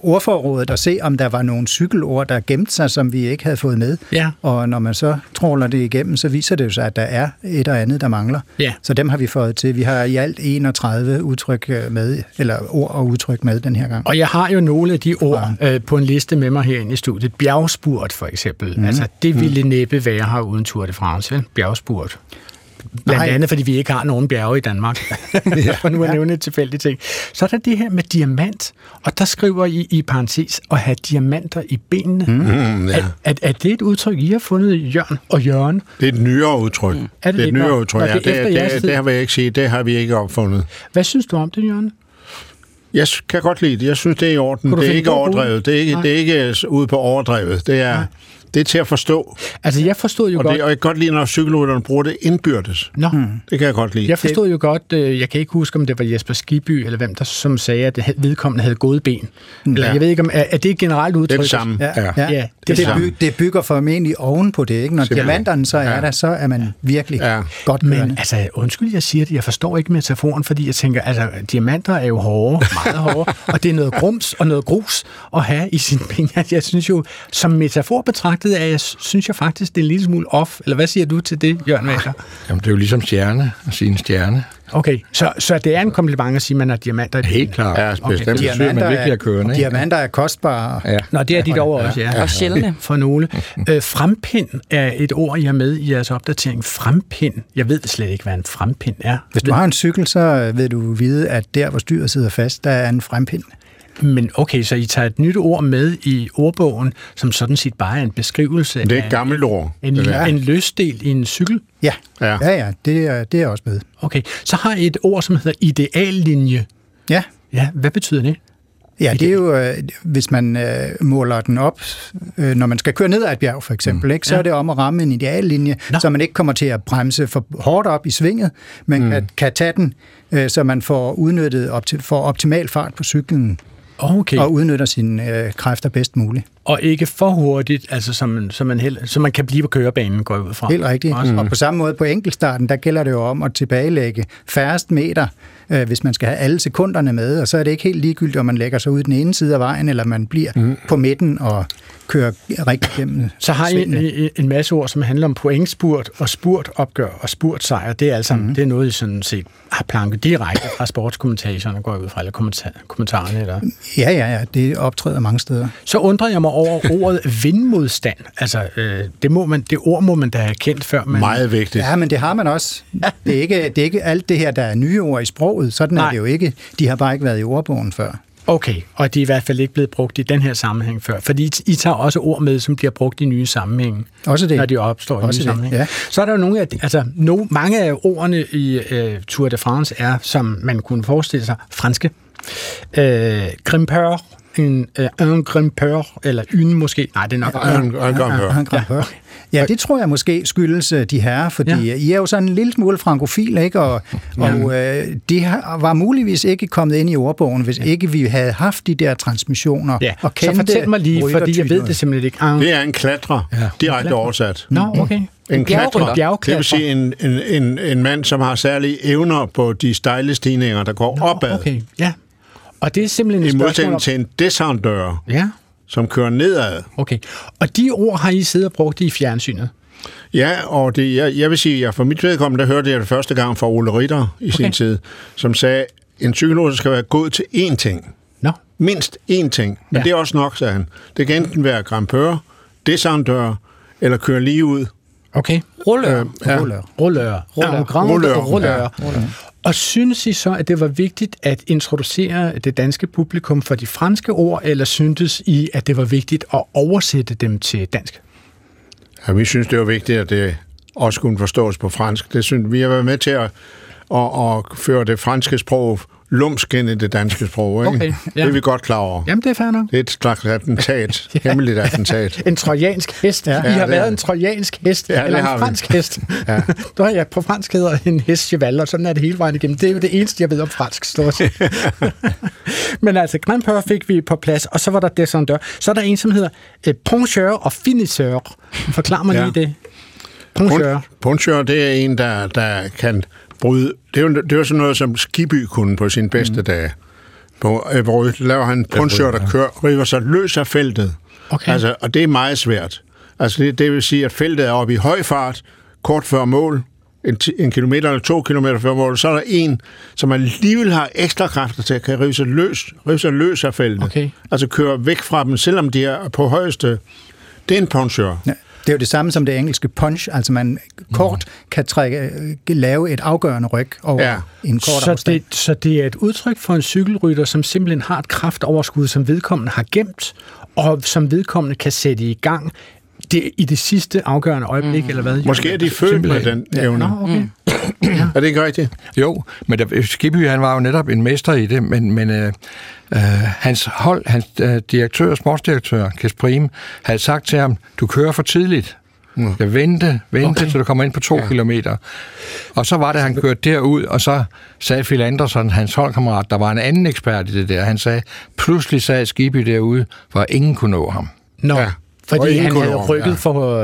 [SPEAKER 7] ordforrådet og se, om der var nogle cykelord, der gemte sig, som vi ikke havde fået med.
[SPEAKER 3] Ja.
[SPEAKER 7] Og når man så tråler det igennem, så viser det jo sig, at der er et og andet, der mangler.
[SPEAKER 3] Ja.
[SPEAKER 7] Så dem har vi fået til. Vi har i alt 31 udtryk øh, med, eller ord og udtryk med den her gang.
[SPEAKER 3] Og jeg har jo nogle af de ord øh, på en liste med mig herinde i studiet. Bjergspurt for eksempel. Mm. Altså, det ville mm. næppe være her uden Tour de France? Bjergspurt. Blandt Nej. andet, fordi vi ikke har nogen bjerge i Danmark. ja. [LAUGHS] [LAUGHS] For nu at nævne et tilfældigt ting. Så er der det her med diamant, og der skriver I i parentes at have diamanter i benene.
[SPEAKER 5] Mm, ja.
[SPEAKER 3] er, er, er det et udtryk, I har fundet, Jørgen og Jørgen?
[SPEAKER 5] Det er et nyere udtryk. Mm. Er det, det er et nyere udtryk, ja. Det, det, det, det har vi ikke sige. Det har vi ikke opfundet.
[SPEAKER 3] Hvad synes du om det, Jørgen?
[SPEAKER 5] Jeg kan godt lide det. Jeg synes, det er i orden. Det er ikke overdrevet. Det er ikke, det er ikke ude på overdrevet. Det er, Nej. Det er til at forstå.
[SPEAKER 3] Altså, jeg forstod jo
[SPEAKER 5] og
[SPEAKER 3] godt...
[SPEAKER 5] Det, og jeg kan godt lide, når cykelrytterne bruger det indbyrdes.
[SPEAKER 3] Nå. Hmm.
[SPEAKER 5] Det kan jeg godt lide.
[SPEAKER 3] Jeg forstod jo godt, øh, jeg kan ikke huske, om det var Jesper Skiby, eller hvem der som sagde, at vedkommende havde gode ben. Eller, ja. Jeg ved ikke, om er, er det et generelt udtryk?
[SPEAKER 5] Det er det samme.
[SPEAKER 7] Ja, ja. ja. det, det, det, byg, det bygger formentlig oven på det, ikke? Når Simpelthen. diamanterne så er ja. der, så er man virkelig ja. godt
[SPEAKER 3] Men altså, undskyld, jeg siger det, jeg forstår ikke metaforen, fordi jeg tænker, altså, diamanter er jo hårde, meget hårde, [LAUGHS] og det er noget grums og noget grus at have i sine penge. Jeg synes jo, som metafor betragtet, er jeg synes jeg faktisk, det er en lille smule off. Eller hvad siger du til det, Jørgen Vækker?
[SPEAKER 4] Jamen, det er jo ligesom stjerne at sige en stjerne.
[SPEAKER 3] Okay, så, så det er en kompliment at sige, at man har diamanter
[SPEAKER 4] Helt klart.
[SPEAKER 5] Ja,
[SPEAKER 4] okay.
[SPEAKER 5] bestemt.
[SPEAKER 7] Diamanter, man virkelig er kørende, ikke? diamanter er kostbare.
[SPEAKER 3] Ja. Nå, det er de dog også, ja.
[SPEAKER 6] ja. Og sjældne.
[SPEAKER 3] For nogle. Øh, frempind er et ord, I har med i jeres opdatering. Frempind. Jeg ved slet ikke, hvad en frempind er.
[SPEAKER 7] Hvis du har en cykel, så vil du vide, at der, hvor styret sidder fast, der er en frempind.
[SPEAKER 3] Men okay, så I tager et nyt ord med i ordbogen, som sådan set bare er en beskrivelse
[SPEAKER 5] Det er et gammelt ord.
[SPEAKER 3] En, ja. en løsdel i en cykel?
[SPEAKER 7] Ja, ja, ja, ja det, er, det er også med.
[SPEAKER 3] Okay, så har I et ord, som hedder ideallinje.
[SPEAKER 7] Ja.
[SPEAKER 3] Ja, hvad betyder det?
[SPEAKER 7] Ja, det er jo, øh, hvis man øh, måler den op, øh, når man skal køre ned ad et bjerg for eksempel, mm. ikke, så ja. er det om at ramme en ideallinje, Nå. så man ikke kommer til at bremse for hårdt op i svinget, men mm. kan, kan tage den, øh, så man får udnyttet op til, for optimal fart på cyklen
[SPEAKER 3] okay.
[SPEAKER 7] og udnytter sine øh, kræfter bedst muligt.
[SPEAKER 3] Og ikke for hurtigt, altså så man, så man, held, så man kan blive på kørebanen, går ud fra.
[SPEAKER 7] Helt rigtigt. Mm. Og på samme måde på enkeltstarten, der gælder det jo om at tilbagelægge færrest meter, øh, hvis man skal have alle sekunderne med, og så er det ikke helt ligegyldigt, om man lægger sig ud den ene side af vejen, eller man bliver mm. på midten og kører rigtig gennem
[SPEAKER 3] Så har I en, en masse ord, som handler om pointspurt og spurtopgør og spurtsejr. Det er altså mm. det er noget, I sådan set har planket direkte fra sportskommentatoren, går ud fra, eller kommentarerne. Eller?
[SPEAKER 7] Ja, ja, ja. Det optræder mange steder.
[SPEAKER 3] Så undrer jeg mig over ordet vindmodstand. Altså, øh, det, må man, det ord må man da have kendt før. Man...
[SPEAKER 5] Meget vigtigt.
[SPEAKER 7] Ja, men det har man også. Det er ikke, det er ikke alt det her, der er nye ord i sproget. Sådan Nej. er det jo ikke. De har bare ikke været i ordbogen før.
[SPEAKER 3] Okay, og de er i hvert fald ikke blevet brugt i den her sammenhæng før, fordi I tager også ord med, som bliver brugt i nye sammenhænge.
[SPEAKER 7] Også det.
[SPEAKER 3] Når de opstår også i nye det, sammenhænge. Ja. Så er der jo nogle af, de, altså no, mange af ordene i uh, Tour de France er, som man kunne forestille sig, franske. Uh, grimpeur, en, uh, un grimpeur, eller une måske. Nej, det er nok
[SPEAKER 5] un, un grimpeur.
[SPEAKER 7] Ja. ja, det tror jeg måske skyldes de her, fordi ja. I er jo sådan en lille smule frankofil, ikke? Og, og øh, det var muligvis ikke kommet ind i ordbogen, hvis ja. ikke vi havde haft de der transmissioner.
[SPEAKER 3] Ja. Og kendte så fortæl mig lige, fordi jeg ved det simpelthen ikke.
[SPEAKER 5] Det er en klatrer, ja. direkte oversat.
[SPEAKER 3] Nå, okay.
[SPEAKER 5] En klatrer. Det vil sige en, en, en, en mand, som har særlige evner på de stejle stigninger, der går Nå, opad.
[SPEAKER 3] Okay, ja. Og det er simpelthen
[SPEAKER 5] I modsætning til en descendør,
[SPEAKER 3] ja.
[SPEAKER 5] som kører nedad.
[SPEAKER 3] Okay. Og de ord har I siddet og brugt i fjernsynet?
[SPEAKER 5] Ja, og det, jeg, jeg vil sige, at for mit vedkommende, der hørte jeg det første gang fra Ole Ritter i okay. sin tid, som sagde, en cykelrytter skal være god til én ting.
[SPEAKER 3] No.
[SPEAKER 5] Mindst én ting. Men ja. det er også nok, sagde han. Det kan enten være grampør, descendør, eller køre lige ud.
[SPEAKER 3] Okay.
[SPEAKER 6] Rullør.
[SPEAKER 3] Øh, ja. Rullør. Rullør. Rullør. Rullør. Rullør. Ja. Og synes I så, at det var vigtigt at introducere det danske publikum for de franske ord, eller syntes I, at det var vigtigt at oversætte dem til dansk?
[SPEAKER 5] Ja, vi synes, det var vigtigt, at det også kunne forstås på fransk. Det synes vi har været med til at, at, at føre det franske sprog lumsk ind i det danske sprog. Ikke? Okay, ja. Det er vi godt klar over.
[SPEAKER 3] Jamen, det er fair nok.
[SPEAKER 5] Det er et slags attentat. [LAUGHS] ja. Hemmeligt attentat. [LAUGHS]
[SPEAKER 3] en trojansk hest. Ja. I har været en trojansk hest. Ja, eller en fransk vi. hest. [LAUGHS] ja. Du har ja, på fransk hedder en hest cheval, og sådan er det hele vejen igennem. Det er jo det eneste, jeg ved om fransk, stort Men altså, Grand fik vi på plads, og så var der Descendeur. Så er der en, som hedder eh, Poncheur og Finisseur. Forklar mig ja. lige det.
[SPEAKER 5] Poncheur. Poncheur, det er en, der, der kan bryde... Det er, jo, det jo sådan noget, som Skiby kunne på sin bedste mm. dage. På, øh, hvor laver han poncheur, der kører, river sig løs af feltet. Okay. Altså, og det er meget svært. Altså, det, det vil sige, at feltet er oppe i høj fart, kort før mål, en, en kilometer eller to kilometer før mål, så er der en, som alligevel har ekstra kræfter til at kan rive sig løs, rive sig løs af feltet. Okay. Altså køre væk fra dem, selvom de er på højeste. Det er en poncheur. Ja.
[SPEAKER 7] Det er jo det samme som det engelske punch, altså man kort mm. kan trække, øh, lave et afgørende ryg over ja. en kort
[SPEAKER 3] så afstand. Det, så det er et udtryk for en cykelrytter, som simpelthen har et kraftoverskud, som vedkommende har gemt, og som vedkommende kan sætte i gang det, i det sidste afgørende øjeblik, mm. eller hvad?
[SPEAKER 5] Måske er de født med den evne. Ja, no, okay. Mm. er det ikke rigtigt?
[SPEAKER 4] Jo, men der, Skibby, han var jo netop en mester i det, men, men øh, øh, hans hold, hans øh, direktør, sportsdirektør, Kasprim, havde sagt til ham, du kører for tidligt. Mm. Jeg vente, vente, okay. til du kommer ind på to ja. kilometer. Og så var det, han kørte derud, og så sagde Phil Anderson, hans holdkammerat, der var en anden ekspert i det der, han sagde, pludselig sagde Skibby derude, hvor ingen kunne nå ham.
[SPEAKER 3] Nå. Ja. Fordi han havde rykket ja. for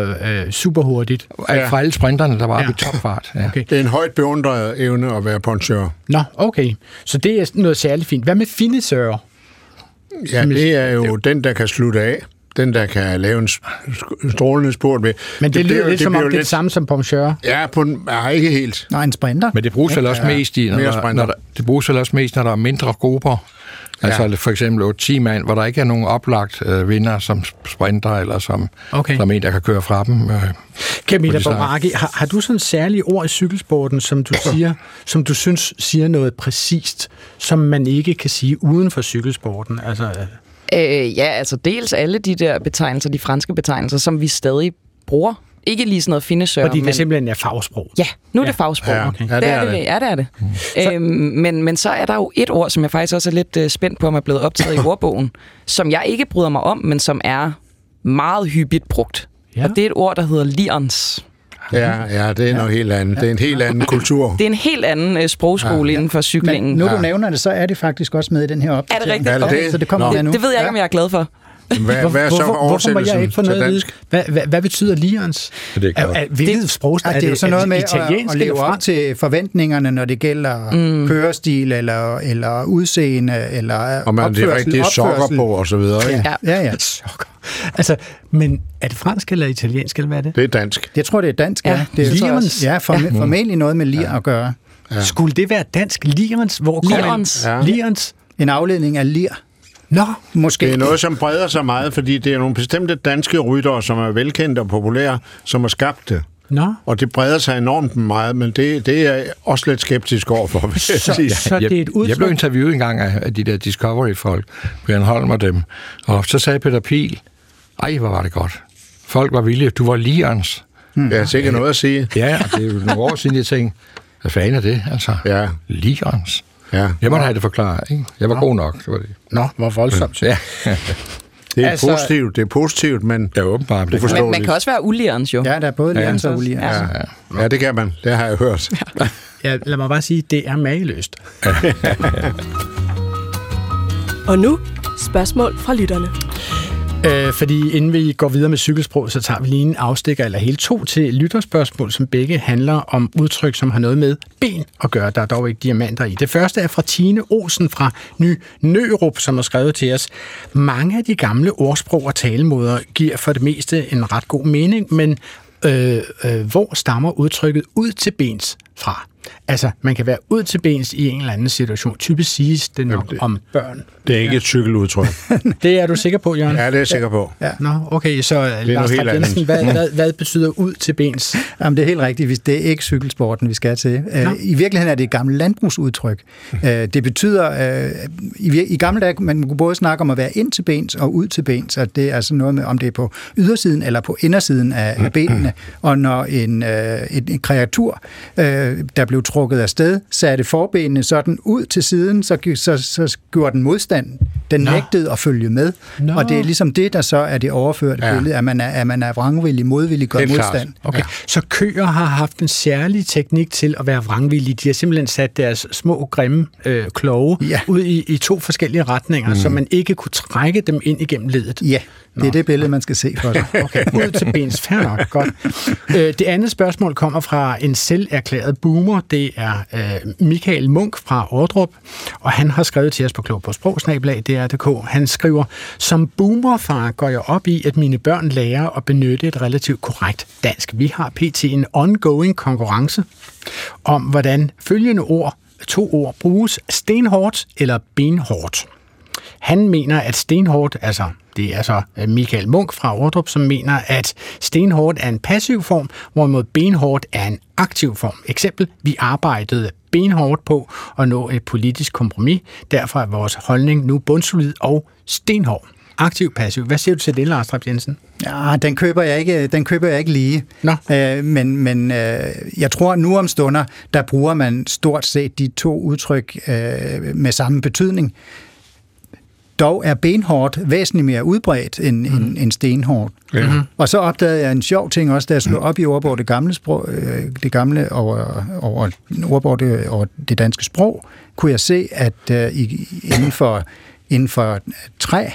[SPEAKER 3] øh, super hurtigt.
[SPEAKER 4] Ja. Fra alle sprinterne, der var ja. i topfart. Ja.
[SPEAKER 5] Okay. Det er en højt beundret evne at være poncheur.
[SPEAKER 3] Nå, okay. Så det er noget særligt fint. Hvad med finisseur?
[SPEAKER 5] Ja, det er jo den, der kan slutte af. Den, der kan lave en strålende spurt med.
[SPEAKER 3] Men det, det lyder lidt det som om det er det samme som poncheur.
[SPEAKER 5] Ja, på en, ja, ikke helt.
[SPEAKER 3] Nej, en sprinter.
[SPEAKER 4] Men det bruges vel også mest i, når, der, når der, det bruges vel også mest, når der er mindre grupper. Altså ja. for eksempel 10 mand, hvor der ikke er nogen oplagt øh, vinder som sprinter, eller som, okay. som en, der kan køre fra dem. Øh,
[SPEAKER 3] Camilla Boraki, har, har du sådan særlige ord i cykelsporten, som du [CLEARS THROAT] siger, som du synes siger noget præcist, som man ikke kan sige uden for cykelsporten? Altså,
[SPEAKER 6] øh... Øh, ja, altså dels alle de der betegnelser, de franske betegnelser, som vi stadig bruger ikke lige sådan noget finesør.
[SPEAKER 3] Fordi det men... simpelthen er fagsprog?
[SPEAKER 6] Ja, nu er det fagsprog. Ja, okay. ja, det, er det. det. Ja, det er det. Mm. Øhm, men, men så er der jo et ord, som jeg faktisk også er lidt uh, spændt på, om er blevet optaget i [LAUGHS] ordbogen, som jeg ikke bryder mig om, men som er meget hyppigt brugt. Ja. Og det er et ord, der hedder lions.
[SPEAKER 5] Ja, ja, det er noget helt andet. Det er en helt anden kultur.
[SPEAKER 6] Det er en helt anden uh, sprogskole ja, ja. inden for cyklingen.
[SPEAKER 7] Men nu du nævner det, så er det faktisk også med i den her opdatering.
[SPEAKER 6] Er det rigtigt? Okay.
[SPEAKER 7] det? Så det kommer
[SPEAKER 6] det,
[SPEAKER 7] nu.
[SPEAKER 6] Det ved jeg ikke, om jeg er glad for.
[SPEAKER 5] Hvad, hvad er så hvorfor, hvorfor må jeg ikke få noget
[SPEAKER 3] vide? Hvad, hvad, hvad betyder lions? Det er, er, hvilket sprog er,
[SPEAKER 7] det? Er det sådan noget med at, at leve op til forventningerne, når det gælder mm. kørestil, eller, eller udseende, eller
[SPEAKER 5] Og man
[SPEAKER 7] opførsel,
[SPEAKER 5] de rigtige sokker på, og så videre. Ikke?
[SPEAKER 7] Ja, ja. ja. Sokker.
[SPEAKER 3] Altså, men er det fransk eller italiensk, eller hvad er det?
[SPEAKER 5] Det er dansk.
[SPEAKER 7] Jeg tror, det er dansk, ja. ja. Det er
[SPEAKER 3] Lions?
[SPEAKER 7] Ja, for, ja. formentlig noget med lir ja. at gøre.
[SPEAKER 3] Ja. Skulle det være dansk? Lions? Hvor kommer
[SPEAKER 6] Lions.
[SPEAKER 3] Ja. Lions?
[SPEAKER 7] En afledning af lir.
[SPEAKER 3] Nå, måske.
[SPEAKER 5] Det er noget, som breder sig meget, fordi det er nogle bestemte danske ryttere, som er velkendte og populære, som har skabt det. Nå. Og det breder sig enormt meget, men det, det er jeg også lidt skeptisk overfor.
[SPEAKER 4] Så, så det er et udtryk... Jeg blev interviewet en gang af de der Discovery-folk, Brian Holm og dem, og så sagde Peter Pil, ej, hvor var det godt. Folk var villige. Du var ligerens.
[SPEAKER 5] Hmm. Ja, sikkert noget at sige.
[SPEAKER 4] Ja, og det er jo nogle år siden, jeg tænkte, hvad fanden er det? Altså, ja. ligerens. Ja. Jeg måtte have det forklaret, ikke? Jeg var Nå. god nok, det var det.
[SPEAKER 3] Nå, hvor voldsomt.
[SPEAKER 5] Ja. Det er altså, positivt, det er positivt, men
[SPEAKER 4] det er åbenbart
[SPEAKER 6] det men man kan også være ulierens jo.
[SPEAKER 7] Ja, der er både lierens og ulierens.
[SPEAKER 5] Ja, ja. ja, det kan man. Det har jeg hørt.
[SPEAKER 3] Ja. [LAUGHS] ja, lad mig bare sige, det er mageløst. [LAUGHS]
[SPEAKER 9] og nu spørgsmål fra lytterne.
[SPEAKER 3] Øh, fordi inden vi går videre med cykelsprog, så tager vi lige en afstikker, eller helt to til lytterspørgsmål, som begge handler om udtryk, som har noget med ben at gøre. Der er dog ikke diamanter i. Det første er fra Tine Olsen fra Ny Nørup, som har skrevet til os. Mange af de gamle ordsprog og talemåder giver for det meste en ret god mening, men øh, øh, hvor stammer udtrykket ud til bens fra? Altså, man kan være ud til bens i en eller anden situation. Typisk siges det nok det, om børn.
[SPEAKER 5] Det er ikke ja. et cykeludtryk. [LAUGHS]
[SPEAKER 3] det er du sikker på, Jørgen?
[SPEAKER 5] Ja, det er jeg sikker på.
[SPEAKER 3] Ja. Nå, okay, så Lars Jensen, hvad, hvad, hvad betyder ud til bens?
[SPEAKER 7] Jamen, det er helt rigtigt. Det er ikke cykelsporten, vi skal til. Nå. Øh, I virkeligheden er det et gammelt landbrugsudtryk. [LAUGHS] Øh, det betyder, øh, i, gamle dage, man kunne både snakke om at være ind til bens og ud til bens, og det er altså noget med, om det er på ydersiden eller på indersiden af, af benene. [CLEARS THROAT] Og når en, en, en kreatur, der blev trådt trukket afsted, satte forbenene sådan ud til siden, så, så, så gjorde den modstand. Den Nå. nægtede at følge med. Nå. Og det er ligesom det, der så er det overførte ja. billede, at man er, at man er vrangvillig, modvillig, gør modstand.
[SPEAKER 3] Okay. Ja. Så køer har haft en særlig teknik til at være vrangvillige. De har simpelthen sat deres små, grimme øh, kloge ja. ud i, i to forskellige retninger, mm. så man ikke kunne trække dem ind igennem ledet.
[SPEAKER 7] Ja, det er det billede, man skal se for sig. [LAUGHS]
[SPEAKER 3] Okay, ud til bens. Fair nok, godt. Øh, det andet spørgsmål kommer fra en selv erklæret boomer. Det er øh, Michael Munk fra Ordrup, og han har skrevet til os på Klog på Sprogsnablag, DR.dk. Han skriver, som boomerfar går jeg op i, at mine børn lærer at benytte et relativt korrekt dansk. Vi har pt. en ongoing konkurrence om, hvordan følgende ord, to ord bruges stenhårdt eller benhårdt. Han mener, at stenhårdt, altså det er så øh, Michael Munk fra Ordrup, som mener, at stenhårdt er en passiv form, hvorimod benhårdt er en aktiv form. Eksempel, vi arbejdede benhårdt på at nå et politisk kompromis. Derfor er vores holdning nu bundsolid og stenhård. Aktiv, passiv. Hvad siger du til det, Lars Trapp Jensen?
[SPEAKER 7] Ja, den køber jeg ikke, den køber jeg ikke lige. Nå. Øh, men men øh, jeg tror, nu om stunder, der bruger man stort set de to udtryk øh, med samme betydning. Dog er benhårdt væsentligt mere udbredt end, mm. end, end stenhårdt. Ja. Mm-hmm. Og så opdagede jeg en sjov ting også, da jeg slog op i ordbog det gamle, sprog, øh, det gamle over, over ordbog det, over det danske sprog, kunne jeg se, at uh, inden, for, inden for træ,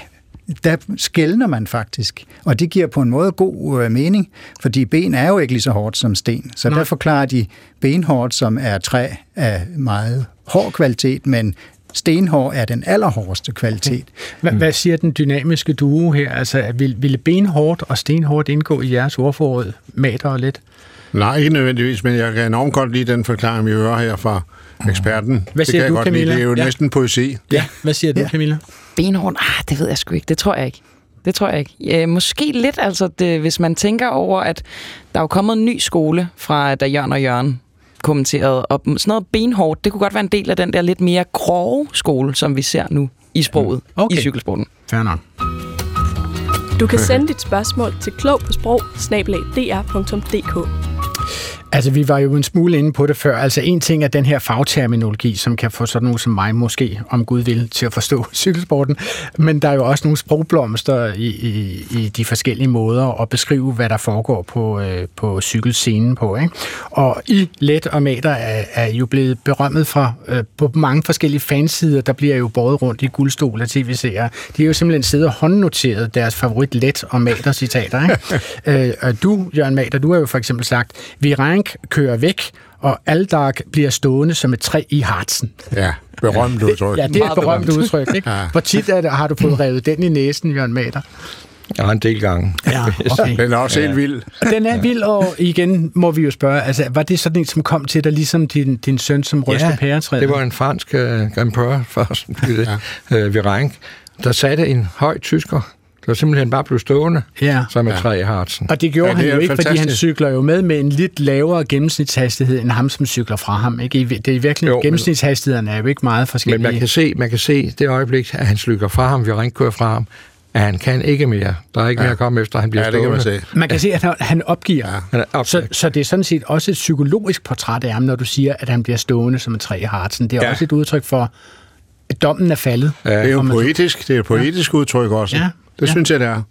[SPEAKER 7] der skældner man faktisk. Og det giver på en måde god uh, mening, fordi ben er jo ikke lige så hårdt som sten. Så Nej. der forklarer de benhårdt, som er træ af meget hård kvalitet, men stenhår er den allerhårdeste kvalitet.
[SPEAKER 3] Hvad, hvad siger den dynamiske duo her? Altså, vil, ville benhårdt og stenhårdt indgå i jeres ordforråd, mater og lidt?
[SPEAKER 5] Nej, ikke nødvendigvis, men jeg kan enormt godt lide den forklaring, vi hører her fra eksperten.
[SPEAKER 3] Hvad siger
[SPEAKER 5] det
[SPEAKER 3] du, Camilla?
[SPEAKER 5] Det er jo ja. næsten poesi.
[SPEAKER 3] Ja, hvad siger du, ja. Camilla?
[SPEAKER 6] Benhårdt? Ah, det ved jeg sgu ikke. Det tror jeg ikke. Det tror jeg ikke. Ja, måske lidt, altså, det, hvis man tænker over, at der er jo kommet en ny skole fra da Jørgen og Jørgen kommenteret. Og sådan noget benhårdt, det kunne godt være en del af den der lidt mere grove skole, som vi ser nu i sproget, okay. i cykelsporten.
[SPEAKER 3] Fair nok.
[SPEAKER 9] Du kan sende dit spørgsmål til klog på sprog
[SPEAKER 3] Altså, vi var jo en smule inde på det før. Altså, en ting er den her fagterminologi, som kan få sådan nogen som mig måske, om Gud vil, til at forstå [LAUGHS] cykelsporten. Men der er jo også nogle sprogblomster i, i, i de forskellige måder at beskrive, hvad der foregår på, øh, på cykelscenen på. Ikke? Og I Let og Mater er, er jo blevet berømmet fra øh, på mange forskellige fansider. Der bliver jo båret rundt i guldstol af tv-serier. De har jo simpelthen siddet og håndnoteret deres favorit Let og Mater citater. Ikke? [LAUGHS] øh, og du, Jørgen Mater, du har jo for eksempel sagt, vi Frank kører væk, og Aldag bliver stående som et træ i hartsen.
[SPEAKER 5] Ja, berømt udtryk.
[SPEAKER 3] ja, det er et berømt udtryk. Ikke? Ja. Hvor tit er det, har du fået revet den i næsen, Jørgen Mater?
[SPEAKER 4] Ja, en del gange.
[SPEAKER 3] Ja, okay.
[SPEAKER 5] Den er også helt vild.
[SPEAKER 3] Den er vild, og igen må vi jo spørge, altså, var det sådan en, som kom til dig, ligesom din, din søn, som ryster ja, pæretræet?
[SPEAKER 4] det var en fransk uh, Grand Prix [LAUGHS] først, ja. uh, Virenk, der satte en høj tysker det var simpelthen bare blevet stående, ja. som et ja. træ i hartsen.
[SPEAKER 3] Og det gjorde ja, det han jo ikke, fantastisk. fordi han cykler jo med med en lidt lavere gennemsnitshastighed end ham, som cykler fra ham. Ikke? Det er virkelig, jo, gennemsnitshastigheden er jo ikke meget forskellige.
[SPEAKER 4] Men man kan se, man kan se det øjeblik, at han cykler fra ham, vi har kører fra ham, at han kan ikke mere. Der er ikke ja. mere at komme efter, han bliver ja, stående.
[SPEAKER 3] Det kan man, se. man kan se, at han, opgiver. Ja. Han så, så det er sådan set også et psykologisk portræt af ham, når du siger, at han bliver stående som et træ i hartsen. Det er ja. også et udtryk for, at dommen er faldet.
[SPEAKER 5] Ja. Det er jo poetisk, det er et poetisk ja. udtryk også. Ja. Det ja. synes jeg, det er.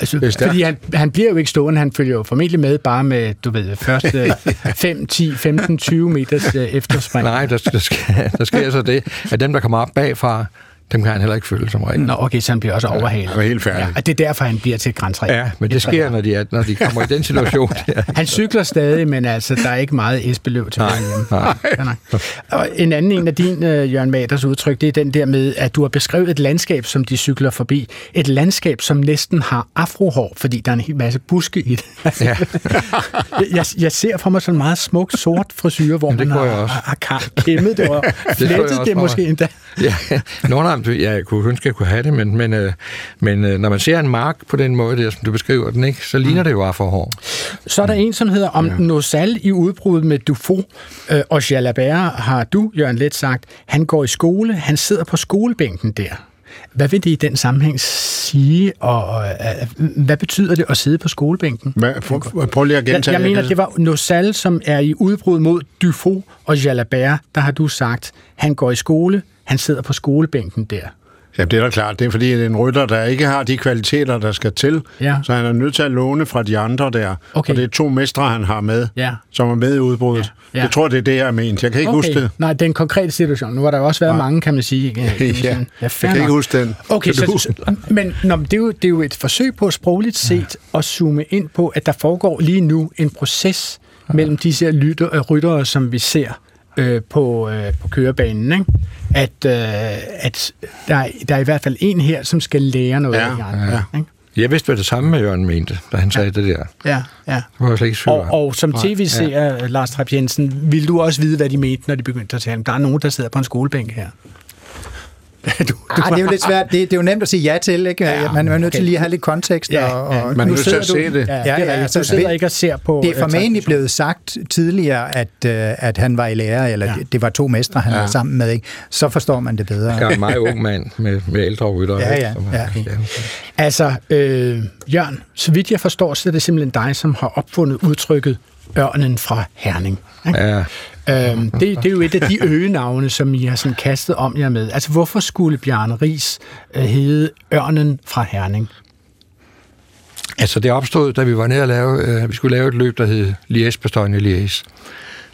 [SPEAKER 3] Altså, fordi han, han bliver jo ikke stående, han følger jo formentlig med bare med, du ved, første 5, 10, 15, 20 meters øh, efterspring.
[SPEAKER 4] Nej, der, der, sker, der sker så det, at dem, der kommer op bagfra, dem kan han heller ikke følge som regel.
[SPEAKER 3] Nå, okay, så han bliver også overhalet.
[SPEAKER 5] Ja, er helt færdig. Ja,
[SPEAKER 3] og det er derfor, han bliver til et græntræ.
[SPEAKER 4] Ja, men det sker, når de, er, når de kommer i den [LAUGHS] situation.
[SPEAKER 3] ja. Han cykler stadig, men altså, der er ikke meget esbeløv til nej. Nej. [LAUGHS] Ja, nej. Og en anden en af din, uh, Jørgen Maters udtryk, det er den der med, at du har beskrevet et landskab, som de cykler forbi. Et landskab, som næsten har afrohår, fordi der er en hel masse buske i det. ja. [LAUGHS] jeg, jeg ser for mig sådan en meget smuk sort frisyr, hvor Jamen, man har, har, har kæmmet det og flettet det, det måske endda.
[SPEAKER 4] Ja, Nå, nej, jeg kunne ønske, at jeg kunne have det, men, men, øh, men øh, når man ser en mark på den måde, der, som du beskriver den, ikke, så ligner mm. det jo bare for hård.
[SPEAKER 3] Så er der en, som hedder Om ja. Nosal i udbruddet med Dufo øh, og Jalabert, har du, Jørgen Let, sagt, han går i skole, han sidder på skolebænken der. Hvad vil det i den sammenhæng sige, og, og hvad betyder det at sidde på skolebænken?
[SPEAKER 5] Hvad, for, prøv lige at gentage.
[SPEAKER 3] Jeg, jeg mener, det var Nosal, som er i udbrud mod Dufo og Jalabert. Der har du sagt, han går i skole, han sidder på skolebænken der.
[SPEAKER 5] Ja, det er da klart. Det er fordi, det er en rytter, der ikke har de kvaliteter, der skal til. Ja. Så han er nødt til at låne fra de andre der. Okay. Og det er to mestre, han har med, ja. som er med i udbruddet. Ja. Ja. Jeg tror, det er det, jeg mener. Jeg kan ikke okay. huske det.
[SPEAKER 3] Nej, det er en konkret situation. Nu har der jo også været ja. mange, kan man sige.
[SPEAKER 5] ja, [LAUGHS] ja jeg kan nok. ikke huske den.
[SPEAKER 3] Okay, så, men nå, det, er jo, det er jo et forsøg på sprogligt set ja. at zoome ind på, at der foregår lige nu en proces ja. mellem disse lytter, ryttere, som vi ser øh, på, øh, på kørebanen, ikke? at, øh, at der, er, der er i hvert fald en her, som skal lære noget ja, af de andre. Ja. Ikke?
[SPEAKER 4] Jeg vidste, hvad det samme med Jørgen mente, da han sagde det der.
[SPEAKER 3] Ja, ja. Det
[SPEAKER 4] var jeg slet ikke
[SPEAKER 3] og, og som tv-seer, ja. Lars Trapp Jensen, vil du også vide, hvad de mente, når de begyndte at tale? Der er nogen, der sidder på en skolebænk her. [LAUGHS]
[SPEAKER 7] du, du ah, det er jo lidt svært. Det, det er jo nemt at sige ja til, ikke? Ja, man er nødt okay. til lige at have lidt kontekst. Ja, og,
[SPEAKER 5] og man er nødt til at se det.
[SPEAKER 3] Ja, ja, ja, ja, du sidder ikke og ser på...
[SPEAKER 7] Det er øh, formentlig blevet sagt tidligere, at, uh, at han var i lærer, eller ja. det var to mestre, han ja. var sammen med. Ikke? Så forstår man det bedre.
[SPEAKER 4] Jeg er en meget ung mand med, med ældre rytter.
[SPEAKER 7] Ja, ja. ja. ja.
[SPEAKER 3] Altså, øh, Jørgen, så vidt jeg forstår, så er det simpelthen dig, som har opfundet udtrykket ørnen fra Herning. Ikke? Ja. Øhm, det, det er jo et af de øgenavne, som I har sådan kastet om jer med. Altså, hvorfor skulle Bjarne Ries øh, hedde Ørnen fra Herning?
[SPEAKER 4] Altså, det opstod, da vi var nede og lave, øh, vi skulle lave et løb, der hed Liège Bastogne Liège.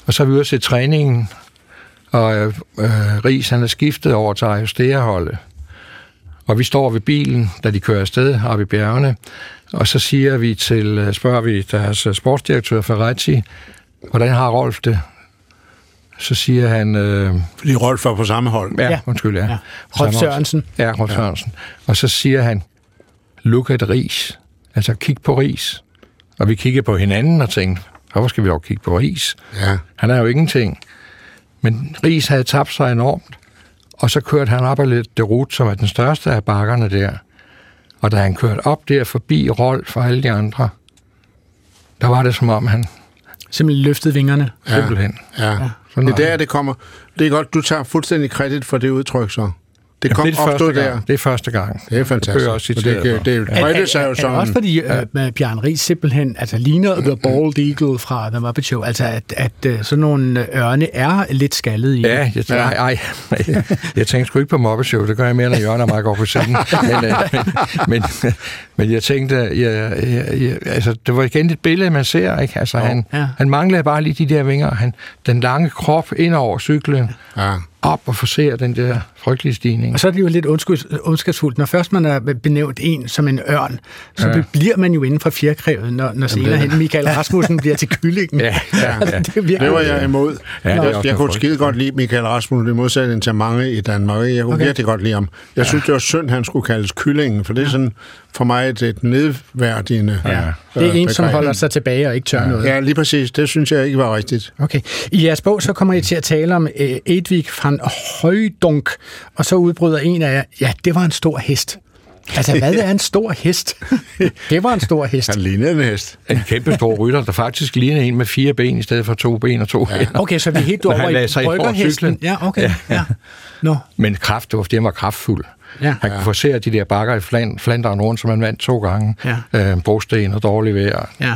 [SPEAKER 4] Og så er vi ude at se træningen, og øh, øh Ries, han er skiftet over til Ajustea-holdet. Og vi står ved bilen, da de kører afsted, har vi bjergene, og så siger vi til, øh, spørger vi deres øh, sportsdirektør Ferretti, hvordan har Rolf det? Så siger han... Øh,
[SPEAKER 5] Fordi Rolf var på samme hold.
[SPEAKER 4] Ja, ja. undskyld, ja. ja.
[SPEAKER 3] Rolf Sørensen.
[SPEAKER 4] Ja, Rolf ja. Sørensen. Og så siger han, look at ris. Altså, kig på ris. Og vi kiggede på hinanden og tænkte, hvorfor skal vi dog kigge på ris? Ja. Han er jo ingenting. Men ris havde tabt sig enormt, og så kørte han op ad lidt det rute, som er den største af bakkerne der. Og da han kørte op der forbi Rolf og alle de andre, der var det som om han...
[SPEAKER 3] Simpelthen løftede vingerne.
[SPEAKER 4] Ja. Simpelthen.
[SPEAKER 5] Ja. ja. Det er der, det kommer. Det er godt, du tager fuldstændig kredit for det udtryk, så. Det kom det
[SPEAKER 4] opstod
[SPEAKER 5] der.
[SPEAKER 4] Det er første gang.
[SPEAKER 5] Det er fantastisk. Det, også
[SPEAKER 4] det, det,
[SPEAKER 5] det, det bredte sig jo sådan.
[SPEAKER 3] Også fordi ja. uh, Bjørn Ries simpelthen altså, ligner The Bald Eagle fra The Muppet Show. Altså, at, at uh, sådan nogle ørne er lidt skaldet i.
[SPEAKER 4] Ja, jeg, ja. Ej, ej, [LAUGHS] jeg tænkte sgu ikke på Muppet Show. Det gør jeg mere, når Jørgen og mig går på scenen. men, uh, men, men, [LAUGHS] men jeg tænkte, jeg, jeg, jeg, altså, det var igen et billede, man ser. Ikke? Altså, oh. han, ja. han manglede bare lige de der vinger. Han, den lange krop ind over cyklen. Ja op og forsere den der frygtelige stigning.
[SPEAKER 3] Og så er det jo lidt ondskabsfuldt. Når først man er benævnt en som en ørn, så ja. bliver man jo inden for fjerkrævet, når, når senere hen Michael Rasmussen bliver til kyllingen. [LAUGHS]
[SPEAKER 5] Ja, ja, ja. [LAUGHS] det, det var jeg imod. Ja, det jeg, jeg kunne skide godt lide Michael Rasmussen, i modsætning til mange i Danmark. Jeg kunne okay. virkelig godt lide ham. Jeg ja. synes, det var synd, han skulle kaldes kyllingen, for det er sådan for mig et, et nedværdigende... Ja.
[SPEAKER 3] Det er en, som holder sig tilbage og ikke tør
[SPEAKER 5] ja.
[SPEAKER 3] noget.
[SPEAKER 5] Ja, lige præcis. Det synes jeg ikke var rigtigt.
[SPEAKER 3] Okay. I jeres bog, så kommer I til at tale om uh, Edvig van Højdunk, og så udbryder en af jer, ja, det var en stor hest. Altså, hvad er en stor hest? [LAUGHS] det var en stor hest.
[SPEAKER 5] Han lignede en hest.
[SPEAKER 4] En kæmpe stor rytter, der faktisk lignede en med fire ben i stedet for to ben og to ja. hænder.
[SPEAKER 3] Okay, så vi er helt over i bryggerhesten. Ja, okay. Ja. Ja.
[SPEAKER 4] No. Men kraft, det var, det var kraftfuld. Ja. Han kunne forsere de der bakker i Fland, Flandern rundt, som han vandt to gange. Ja. Øh, brosten og dårlig vejr.
[SPEAKER 3] Ja.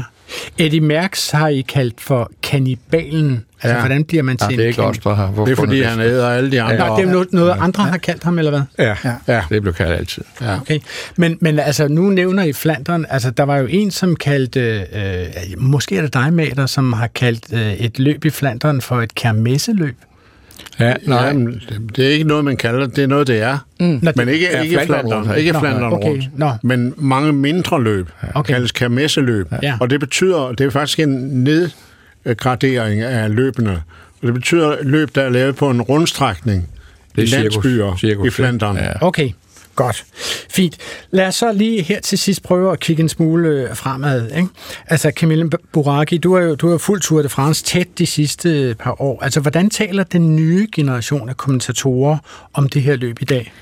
[SPEAKER 3] Eddie Merckx har I kaldt for kannibalen. Altså, ja. hvordan bliver man til ja,
[SPEAKER 4] det er ikke også,
[SPEAKER 5] har Det er, fordi han æder alle de andre. Ja.
[SPEAKER 3] Nej, det er noget, noget ja. andre har kaldt ham, eller hvad?
[SPEAKER 4] Ja, ja. ja. det blev kaldt altid.
[SPEAKER 3] Ja. Okay. Men, men altså, nu nævner I Flandern. Altså, der var jo en, som kaldte, øh, måske er det dig, Mater, som har kaldt øh, et løb i Flandern for et kermesseløb.
[SPEAKER 5] Ja, nej, ja, det er ikke noget, man kalder det. Det er noget, det er. Mm. Men ikke, ja, ikke Flandern, ikke Flandern okay. rundt. Nå. Men mange mindre løb okay. kaldes kermesseløb. Ja. Og det betyder, det er faktisk en nedgradering af løbene. Og det betyder løb, der er lavet på en rundstrækning det er i landsbyer cirkus, i Flandern. Ja.
[SPEAKER 3] Okay. Godt. Fint. Lad os så lige her til sidst prøve at kigge en smule øh, fremad. Ikke? Altså, Camille Buraki, du har jo du har fuldt Tour de France tæt de sidste par år. Altså, hvordan taler den nye generation af kommentatorer om det her løb i dag?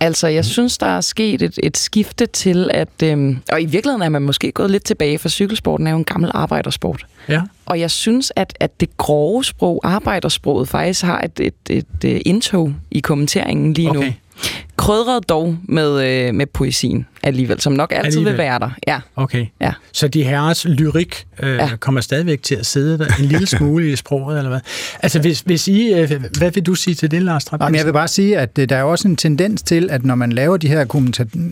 [SPEAKER 6] Altså, jeg synes, der er sket et, et skifte til, at... Øhm, og i virkeligheden er man måske gået lidt tilbage, for cykelsporten er jo en gammel arbejdersport. Ja. Og jeg synes, at, at det grove sprog, arbejdersproget, faktisk har et, et, et, et indtog i kommenteringen lige okay. nu. Krydret dog med, øh, med poesien alligevel, som nok altid alligevel. vil være der. Ja.
[SPEAKER 3] Okay.
[SPEAKER 6] Ja.
[SPEAKER 3] Så de herres lyrik øh, ja. kommer stadigvæk til at sidde der en lille [LAUGHS] smule i sproget, eller hvad? Altså, hvis, hvis I... Øh, hvad vil du sige til det, Lars Trapp?
[SPEAKER 7] Jeg vil bare sige, at øh, der er også en tendens til, at når man laver de her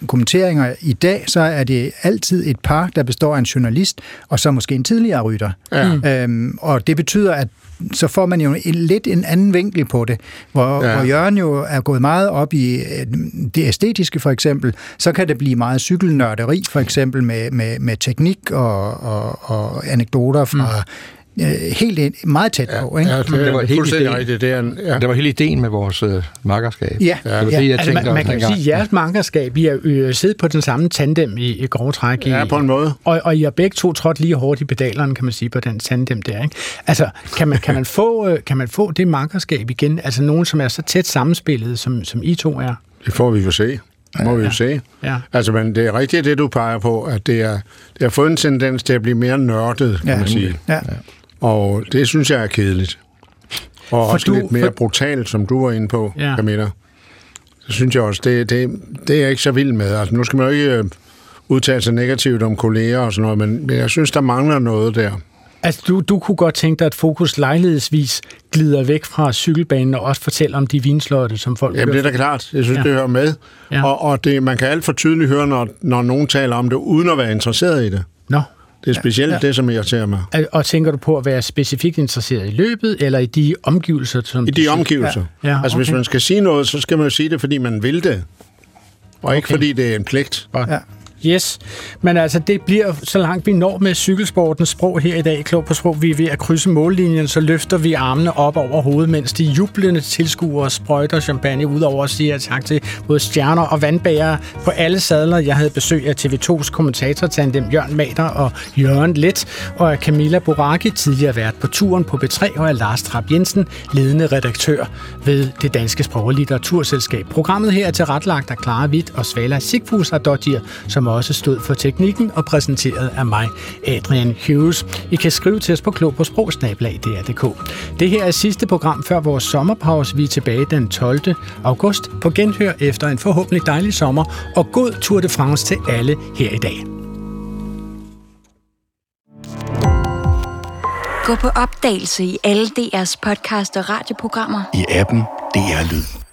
[SPEAKER 7] kommenteringer i dag, så er det altid et par, der består af en journalist, og så måske en tidligere rytter. Ja. Øhm, og det betyder, at så får man jo en, lidt en anden vinkel på det, hvor, ja. hvor Jørgen jo er gået meget op i øh, det æstetiske for eksempel, så kan det blive meget cykelnørderi for eksempel med, med, med teknik og, og, og anekdoter fra mm øh, helt ind, meget tæt på. Ikke?
[SPEAKER 4] Ja, det, det var helt ideen. Det, er, ja. det var hele ideen med vores øh, makkerskab.
[SPEAKER 3] Ja,
[SPEAKER 4] det var
[SPEAKER 3] ja. det, jeg altså, man, man kan jo sige, at jeres makkerskab, I har øh, siddet på den samme tandem i, i grove træk.
[SPEAKER 5] Ja,
[SPEAKER 3] i,
[SPEAKER 5] på en måde.
[SPEAKER 3] Og, og I har begge to trådt lige hårdt i pedalerne, kan man sige, på den tandem der. Ikke? Altså, kan man, kan, man få, øh, kan man få det makkerskab igen? Altså nogen, som er så tæt sammenspillet, som, som I to er?
[SPEAKER 5] Det får vi jo se må ja, vi jo se. Ja. Altså, men det er rigtigt det, du peger på, at det, er, det har fået en tendens til at blive mere nørdet, kan ja. man sige. Ja. Og det synes jeg er kedeligt. Og for også du, lidt mere for... brutalt, som du var inde på, ja. Camilla. Så synes jeg også, det, det, det er jeg ikke så vild med. Altså, nu skal man jo ikke øh, udtale sig negativt om kolleger og sådan noget, men, men jeg synes, der mangler noget der.
[SPEAKER 3] Altså, du, du kunne godt tænke dig, at fokus lejlighedsvis glider væk fra cykelbanen og også fortæller om de vinslotte, som folk
[SPEAKER 5] Jamen, det er da klart. Jeg synes, ja. det hører med. Ja. Og, og det, man kan alt for tydeligt høre, når, når nogen taler om det, uden at være interesseret i det.
[SPEAKER 3] Nå.
[SPEAKER 5] Det er specielt ja. det, som irriterer mig.
[SPEAKER 3] Og tænker du på at være specifikt interesseret i løbet, eller i de omgivelser? Som
[SPEAKER 5] I de omgivelser. Ja. Ja, okay. Altså, hvis man skal sige noget, så skal man jo sige det, fordi man vil det. Og okay. ikke fordi det er en pligt.
[SPEAKER 3] Ja. Yes, men altså det bliver så langt vi når med cykelsportens sprog her i dag, Klog på sprog. Vi er ved at krydse mållinjen, så løfter vi armene op over hovedet, mens de jublende tilskuere sprøjter champagne ud over og siger tak til både stjerner og vandbærere på alle sadler. Jeg havde besøg af TV2's kommentator tandem Jørgen Mader og Jørgen Let, og af Camilla Boraki, tidligere vært på turen på B3, og af Lars Trap Jensen, ledende redaktør ved det Danske Sprog- og Litteraturselskab. Programmet her er tilrettelagt af Clara Witt og Svala Sigfus Adottir, som også stod for teknikken og præsenteret af mig, Adrian Hughes. I kan skrive til os på klog på sprogsnablag.dr.dk. Det her er sidste program før vores sommerpause. Vi er tilbage den 12. august på genhør efter en forhåbentlig dejlig sommer, og god Tour de France til alle her i dag.
[SPEAKER 10] Gå på opdagelse i alle DR's podcast og radioprogrammer.
[SPEAKER 11] I appen DR Lyd.